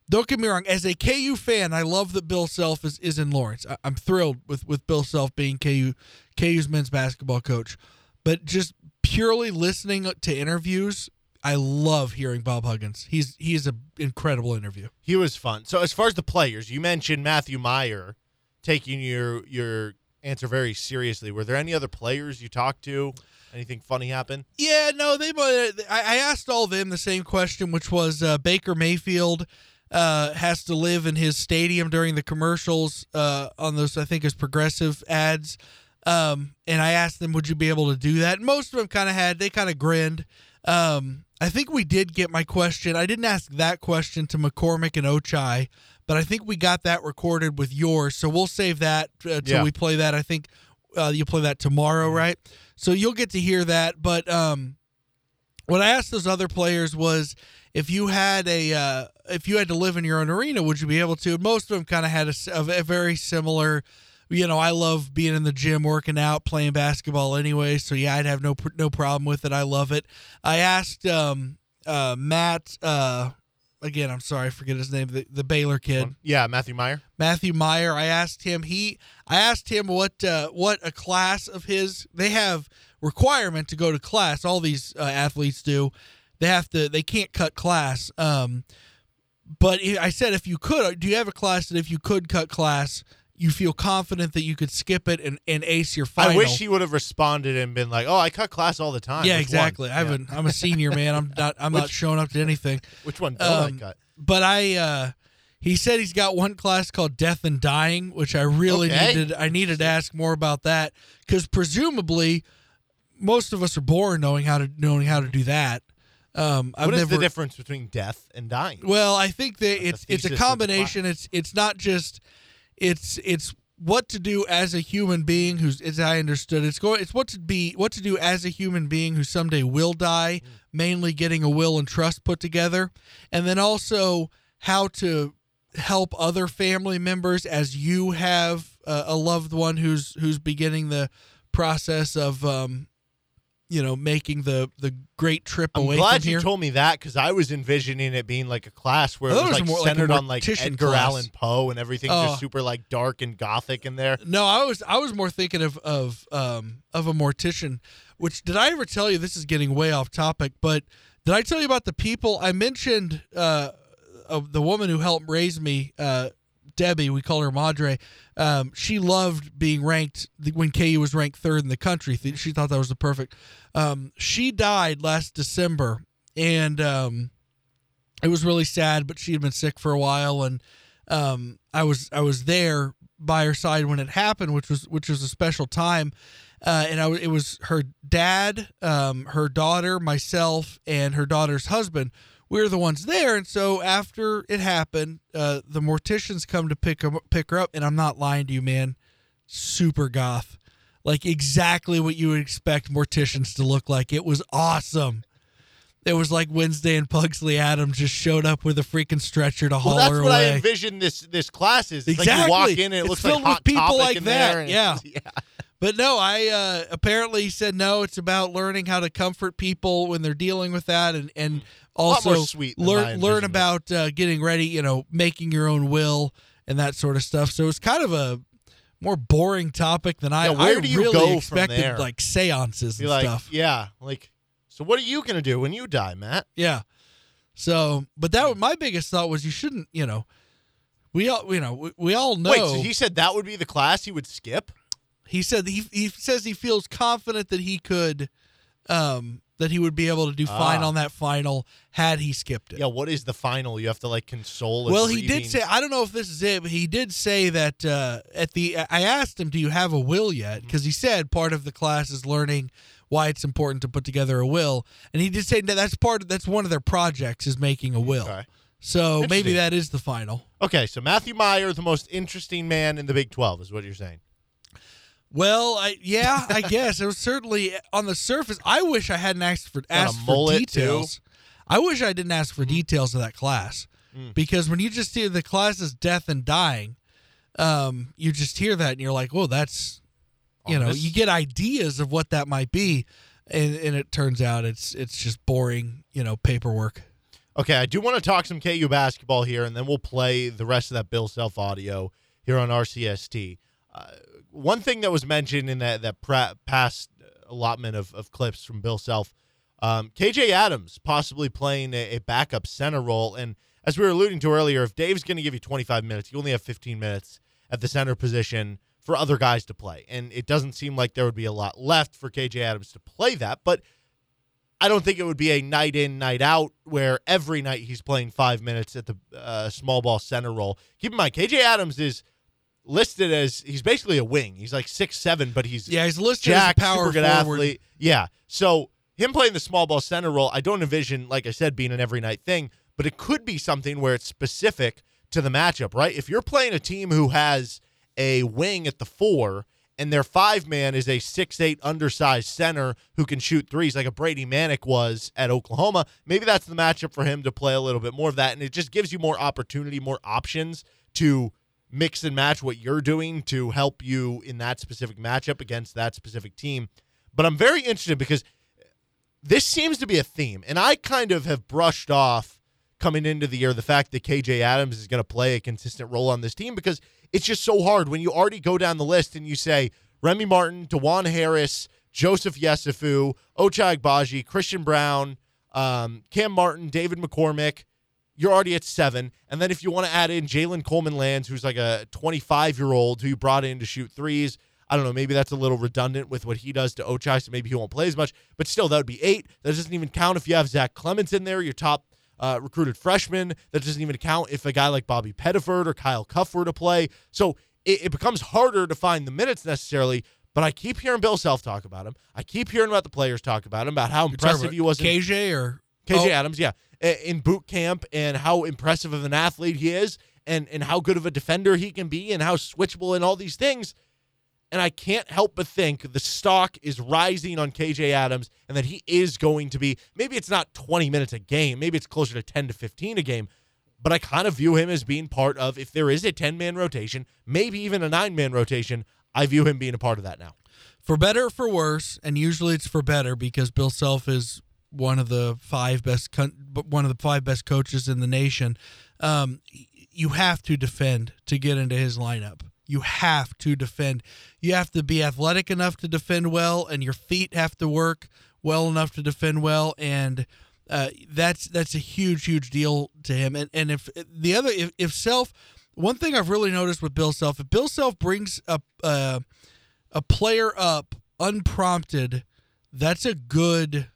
Don't get me wrong. As a KU fan, I love that Bill Self is, is in Lawrence. I, I'm thrilled with, with Bill Self being KU KU's men's basketball coach. But just purely listening to interviews, I love hearing Bob Huggins. He's he is an incredible interview. He was fun. So as far as the players, you mentioned Matthew Mayer taking your your answer very seriously. Were there any other players you talked to? Anything funny happen? Yeah, no, they. I, I asked all of them the same question, which was uh, Baker Mayfield uh, has to live in his stadium during the commercials uh, on those, I think, his progressive ads. Um, and I asked them, would you be able to do that? And most of them kind of had, they kind of grinned. Um, I think we did get my question. I didn't ask that question to McCormick and Ochai, but I think we got that recorded with yours. So we'll save that uh, till Yeah. we play that. I think uh, you play that tomorrow, right? So you'll get to hear that. But um, what I asked those other players was if you had a uh, if you had to live in your own arena, would you be able to? Most of them kind of had a very similar. You know, I love being in the gym, working out, playing basketball anyway. So yeah, I'd have no no problem with it. I love it. I asked um, uh, Matt. Uh, again, I'm sorry, I forget his name. The, the Baylor kid. Yeah, Matthew Mayer. Matthew Mayer. I asked him. He. I asked him what uh, what a class of his. They have requirement to go to class. All these uh, athletes do. They have to. They can't cut class. Um, but I I said if you could, do you have a class that if you could cut class, you feel confident that you could skip it and, and ace your final? I wish he would have responded and been like, "Oh, I cut class all the time." Yeah, Which one?" exactly. I Yeah. haven't. I'm a senior man. I'm not. I'm not showing up to anything. Which one don't I Um, cut? But I. uh He said he's got one class called Death and Dying, which I really Okay. needed. I needed to ask more about that because presumably, most of us are born knowing how to knowing how to do that. Um, I've What is never, the difference between death and dying? well, I think that That's it's it's a the combination. It's it's not just it's it's what to do as a human being who's as I understood it's going it's what to be what to do as a human being who someday will die, Mm. mainly getting a will and trust put together, and then also how to help other family members as you have uh, a loved one who's who's beginning the process of um you know making the the great trip away here I'm away glad you here. told me that because I was envisioning it being like a class where I it was like more like centered on like Edgar class. Allan Poe and everything Oh. just super like dark and gothic in there. No, I was I was more thinking of of um of a mortician. Which did I ever tell you? This is getting way off topic, but did I tell you about the people I mentioned? Uh, uh, the woman who helped raise me, uh, Debbie, we call her Madre. Um, she loved being ranked when KU was ranked third in the country. She thought that was the perfect. Um, she died last December, and um, it was really sad. But she had been sick for a while, and um, I was I was there by her side when it happened, which was which was a special time. Uh, and I, it was her dad, um, her daughter, myself, and her daughter's husband. We were the ones there, and so after it happened, uh, the morticians come to pick her, pick her up, and I'm not lying to you, man. Super goth, like exactly what you would expect morticians to look like. It was awesome. It was like Wednesday and Pugsley Addams just showed up with a freaking stretcher to haul well, that's her what away. I envisioned this this class is. It's exactly. Like you walk in and it it's looks filled like hot with people topic like in that. yeah. yeah. But no, I uh, apparently said no. It's about learning how to comfort people when they're dealing with that, and and also sweet learn learn about uh, getting ready. You know, making your own will and that sort of stuff. So it's kind of a more boring topic than I. Yeah, where I do you really go from there? like seances and like, stuff. yeah, like. So what are you gonna do when you die, Matt? Yeah. So, but that was my biggest thought was you shouldn't. You know, we all you know we, we all know. Wait, so he said that would be the class he would skip? he said he he says he feels confident that he could um that he would be able to do fine Ah. on that final had he skipped it. Yeah, what is the final? You have to like console. a Well, he did say I don't know if this is it, but he did say that uh, at the I asked him, "Do you have a will yet?" Mm-hmm. Because he said part of the class is learning why it's important to put together a will, and he did say that that's part of that's one of their projects is making a will. Okay. So maybe that is the final. Okay, so Matthew Mayer, the most interesting man in the Big Twelve, is what you're saying. Well, I yeah, I guess it was certainly on the surface. I wish I hadn't asked for asked for details. I wish I didn't ask for details of that class Mm. because when you just hear the class is death and dying, um, you just hear that and you're like, "Oh, that's," you know, you get ideas of what that might be, and and it turns out it's it's just boring, you know, paperwork. Okay, I do want to talk some KU basketball here, and then we'll play the rest of that Bill Self audio here on RCST. Uh, one thing that was mentioned in that that past allotment of, of clips from Bill Self, um, KJ Adams possibly playing a, a backup center role, and as we were alluding to earlier, if Dave's going to give you 25 minutes, you only have 15 minutes at the center position for other guys to play, and it doesn't seem like there would be a lot left for KJ Adams to play that, but. I don't think it would be a night in, night out where every night he's playing five minutes at the uh, small ball center role. Keep in mind, KJ Adams is listed as he's basically a wing. He's like six seven, but he's Yeah, he's listed as a power good forward. athlete. Yeah, so him playing the small ball center role, I don't envision, like I said, being an every night thing, but it could be something where it's specific to the matchup, right? If you're playing a team who has a wing at the four and their five man is a six eight undersized center who can shoot threes like a Brady Manek was at Oklahoma, maybe that's the matchup for him to play a little bit more of that. And it just gives you more opportunity, more options to mix and match what you're doing to help you in that specific matchup against that specific team. But I'm very interested because this seems to be a theme. And I kind of have brushed off coming into the year the fact that KJ Adams is going to play a consistent role on this team because it's just so hard when you already go down the list and you say Remy Martin, Dajuan Harris, Joseph Yesufu, Ochai Agbaji, Christian Braun, um, Cam Martin, David McCormick. You're already at seven. And then if you want to add in Jalen Coleman Lands, who's like a 25 year old who you brought in to shoot threes, I don't know, maybe that's a little redundant with what he does to Ochai, so maybe he won't play as much. But still, that would be eight. That doesn't even count if you have Zach Clemence in there, your top uh, recruited freshman. That doesn't even count if a guy like Bobby Pettiford or Kyle Cuffe were to play. So it, it becomes harder to find the minutes necessarily. But I keep hearing Bill Self talk about him. I keep hearing about the players talk about him, about how You're impressive he was. KJ or KJ Oh. Adams, yeah, in boot camp and how impressive of an athlete he is and and how good of a defender he can be and how switchable and all these things. And I can't help but think the stock is rising on KJ Adams and that he is going to be maybe it's not 20 minutes a game, maybe it's closer to 10 to 15 a game, but I kind of view him as being part of if there is a 10-man rotation, maybe even a 9-man rotation, I view him being a part of that now. for better or for worse, and usually it's for better because Bill Self is one of the five best one of the five best coaches in the nation. Um, you have to defend to get into his lineup. You have to defend. You have to be athletic enough to defend well, and your feet have to work well enough to defend well. And uh, that's that's a huge huge deal to him. And and if the other if, if Self, one thing I've really noticed with Bill Self, if Bill Self brings a uh, a player up unprompted, that's a good.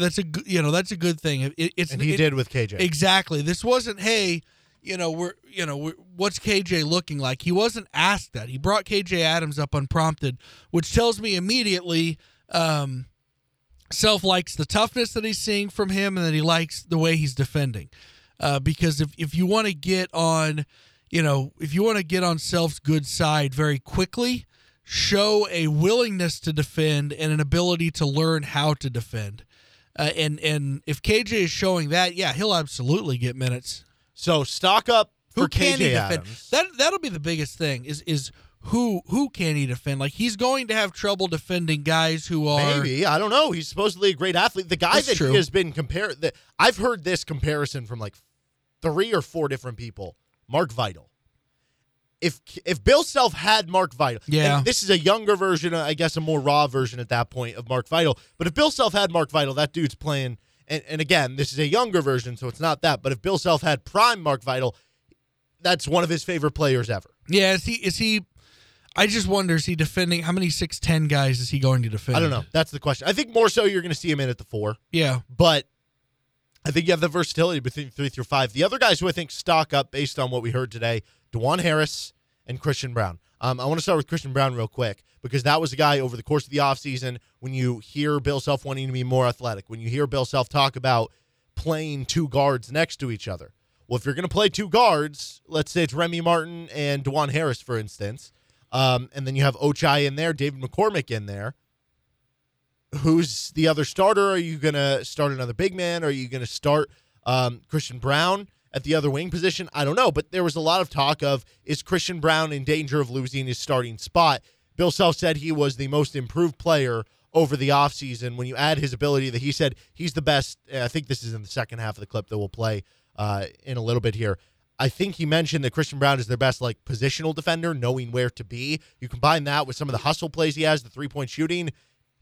That's a good, you know, that's a good thing. It, it's And he it- did with KJ. Exactly. This wasn't, hey, you know, we're, you know, we're, what's KJ looking like? He wasn't asked that. He brought KJ Adams up unprompted, which tells me immediately, um, Self likes the toughness that he's seeing from him, and that he likes the way he's defending. Uh, because if if you want to get on, you know, if you want to get on Self's good side very quickly, show a willingness to defend and an ability to learn how to defend. Uh, and and if KJ is showing that, yeah, he'll absolutely get minutes. So stock up for Who can he KJ defend? Adams. That that'll be the biggest thing. Is is who who can he defend? Like he's going to have trouble defending guys who are Maybe I don't know. He's supposedly a great athlete. The guy That's that true. he has been compared. That I've heard this comparison from like three or four different people. Mark Vital. If if Bill Self had Mark Vital, Yeah. this is a younger version, I guess a more raw version at that point of Mark Vital. But if Bill Self had Mark Vital, that dude's playing. And, and again, this is a younger version, so it's not that. But if Bill Self had prime Mark Vital, that's one of his favorite players ever. Yeah, is he is he? I just wonder is he defending how many six ten guys is he going to defend? I don't know. That's the question. I think more so you're going to see him in at the four. Yeah, but I think you have the versatility between three through five. The other guys who I think stock up based on what we heard today, Dajuan Harris and Christian Braun. Um, I want to start with Christian Braun real quick because that was the guy over the course of the offseason when you hear Bill Self wanting to be more athletic, when you hear Bill Self talk about playing two guards next to each other. Well, if you're going to play two guards, let's say it's Remy Martin and Dajuan Harris, for instance, um, and then you have Ochai in there, David McCormick in there who's the other starter? Are you going to start another big man? Are you going to start um, Christian Braun at the other wing position? I don't know. But there was a lot of talk of is Christian Braun in danger of losing his starting spot? Bill Self said he was the most improved player over the offseason. When you add his ability, that he said he's the best. I think this is in the second half of the clip that we'll play uh, in a little bit here. I think he mentioned that Christian Braun is their best like positional defender, knowing where to be. You combine that with some of the hustle plays he has, the three point shooting.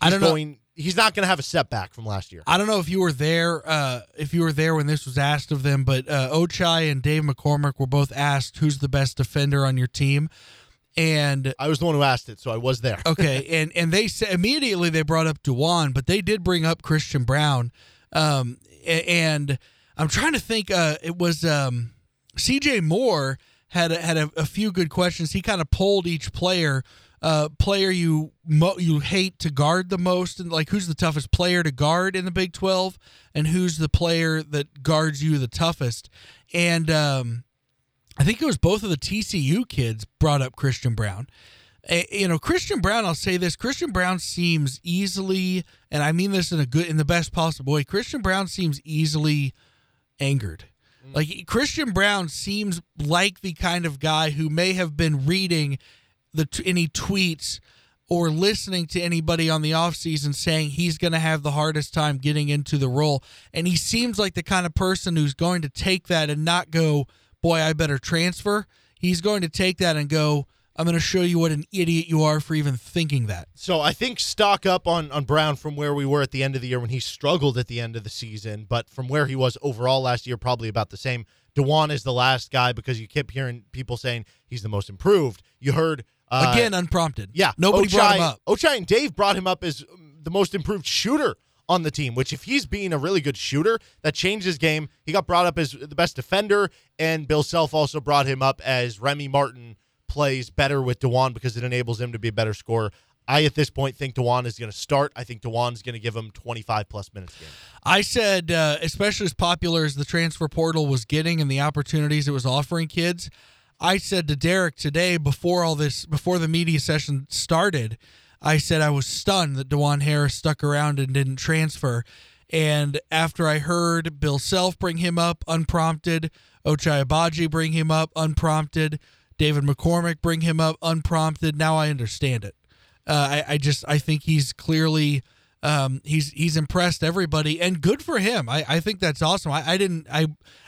I don't know. going, He's not going to have a setback from last year. I don't know if you were there, uh, if you were there when this was asked of them, but uh, Ochai and Dave McCormick were both asked who's the best defender on your team, and I was the one who asked it, so I was there. okay, and and they said immediately they brought up Dajuan, but they did bring up Christian Braun, um, and I'm trying to think. Uh, it was um, C.J. Moore had a, had a, a few good questions. He kind of polled each player. Uh, player you mo- you hate to guard the most, and like who's the toughest player to guard in the Big Twelve, and who's the player that guards you the toughest. And um, I think it was both of the TCU kids brought up Christian Braun. You know, Christian Braun. I'll say this: Christian Braun seems easily, and I mean this in a good, in the best possible way. Christian Braun seems easily angered. Like Christian Braun seems like the kind of guy who may have been reading the t- any tweets or listening to anybody on the offseason saying he's going to have the hardest time getting into the role. And he seems like the kind of person who's going to take that and not go, boy, I better transfer. He's going to take that and go, I'm going to show you what an idiot you are for even thinking that. So I think stock up on on Braun from where we were at the end of the year when he struggled at the end of the season, but from where he was overall last year, probably about the same. Dajuan is the last guy because you kept hearing people saying he's the most improved. You heard uh, Again, unprompted. Yeah, Nobody brought him up. Ochai and Dave brought him up as um, the most improved shooter on the team. Which, if he's being a really good shooter, that changed his game. He got brought up as the best defender, and Bill Self also brought him up as Remy Martin plays better with Dajuan because it enables him to be a better scorer. I at this point think Dajuan is going to start. I think Dajuan's going to give him 25 plus minutes a game. I said, uh, especially as popular as the transfer portal was getting and the opportunities it was offering kids, I said to Derek today before all this, before the media session started, I said I was stunned that Dajuan Harris stuck around and didn't transfer. And after I heard Bill Self bring him up unprompted, Ochai Agbaji bring him up unprompted, David McCormick bring him up unprompted, now I understand it. Uh, I, I just I think he's clearly um, he's he's impressed everybody and good for him. I, I think that's awesome. I, I didn't I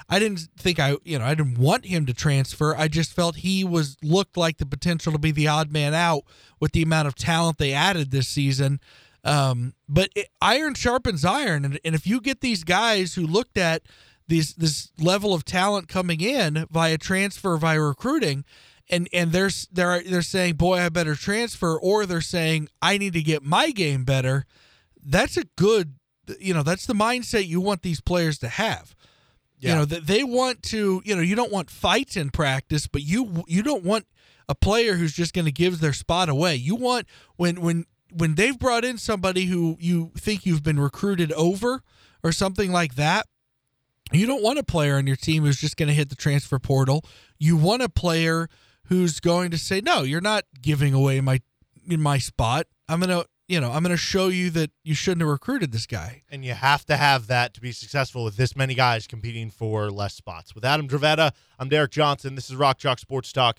I didn't think I you know I didn't want him to transfer. I just felt he was looked like the potential to be the odd man out with the amount of talent they added this season. Um, but it, iron sharpens iron, and, and if you get these guys who looked at these this level of talent coming in via transfer, via recruiting, and and they're they're they're saying, "Boy, I better transfer," or they're saying, "I need to get my game better." That's a good, you know, that's the mindset you want these players to have. You know that they want to, you know, you don't want fights in practice, but you you don't want a player who's just going to give their spot away. You want when when when they've brought in somebody who you think you've been recruited over or something like that. You don't want a player on your team who's just going to hit the transfer portal. You want a player who's going to say, "No, you're not giving away my in my spot. I'm going to, you know, I'm going to show you that you shouldn't have recruited this guy." And you have to have that to be successful with this many guys competing for less spots. With Adam Dravetta, I'm Derek Johnson. This is Rock Chalk Sports Talk.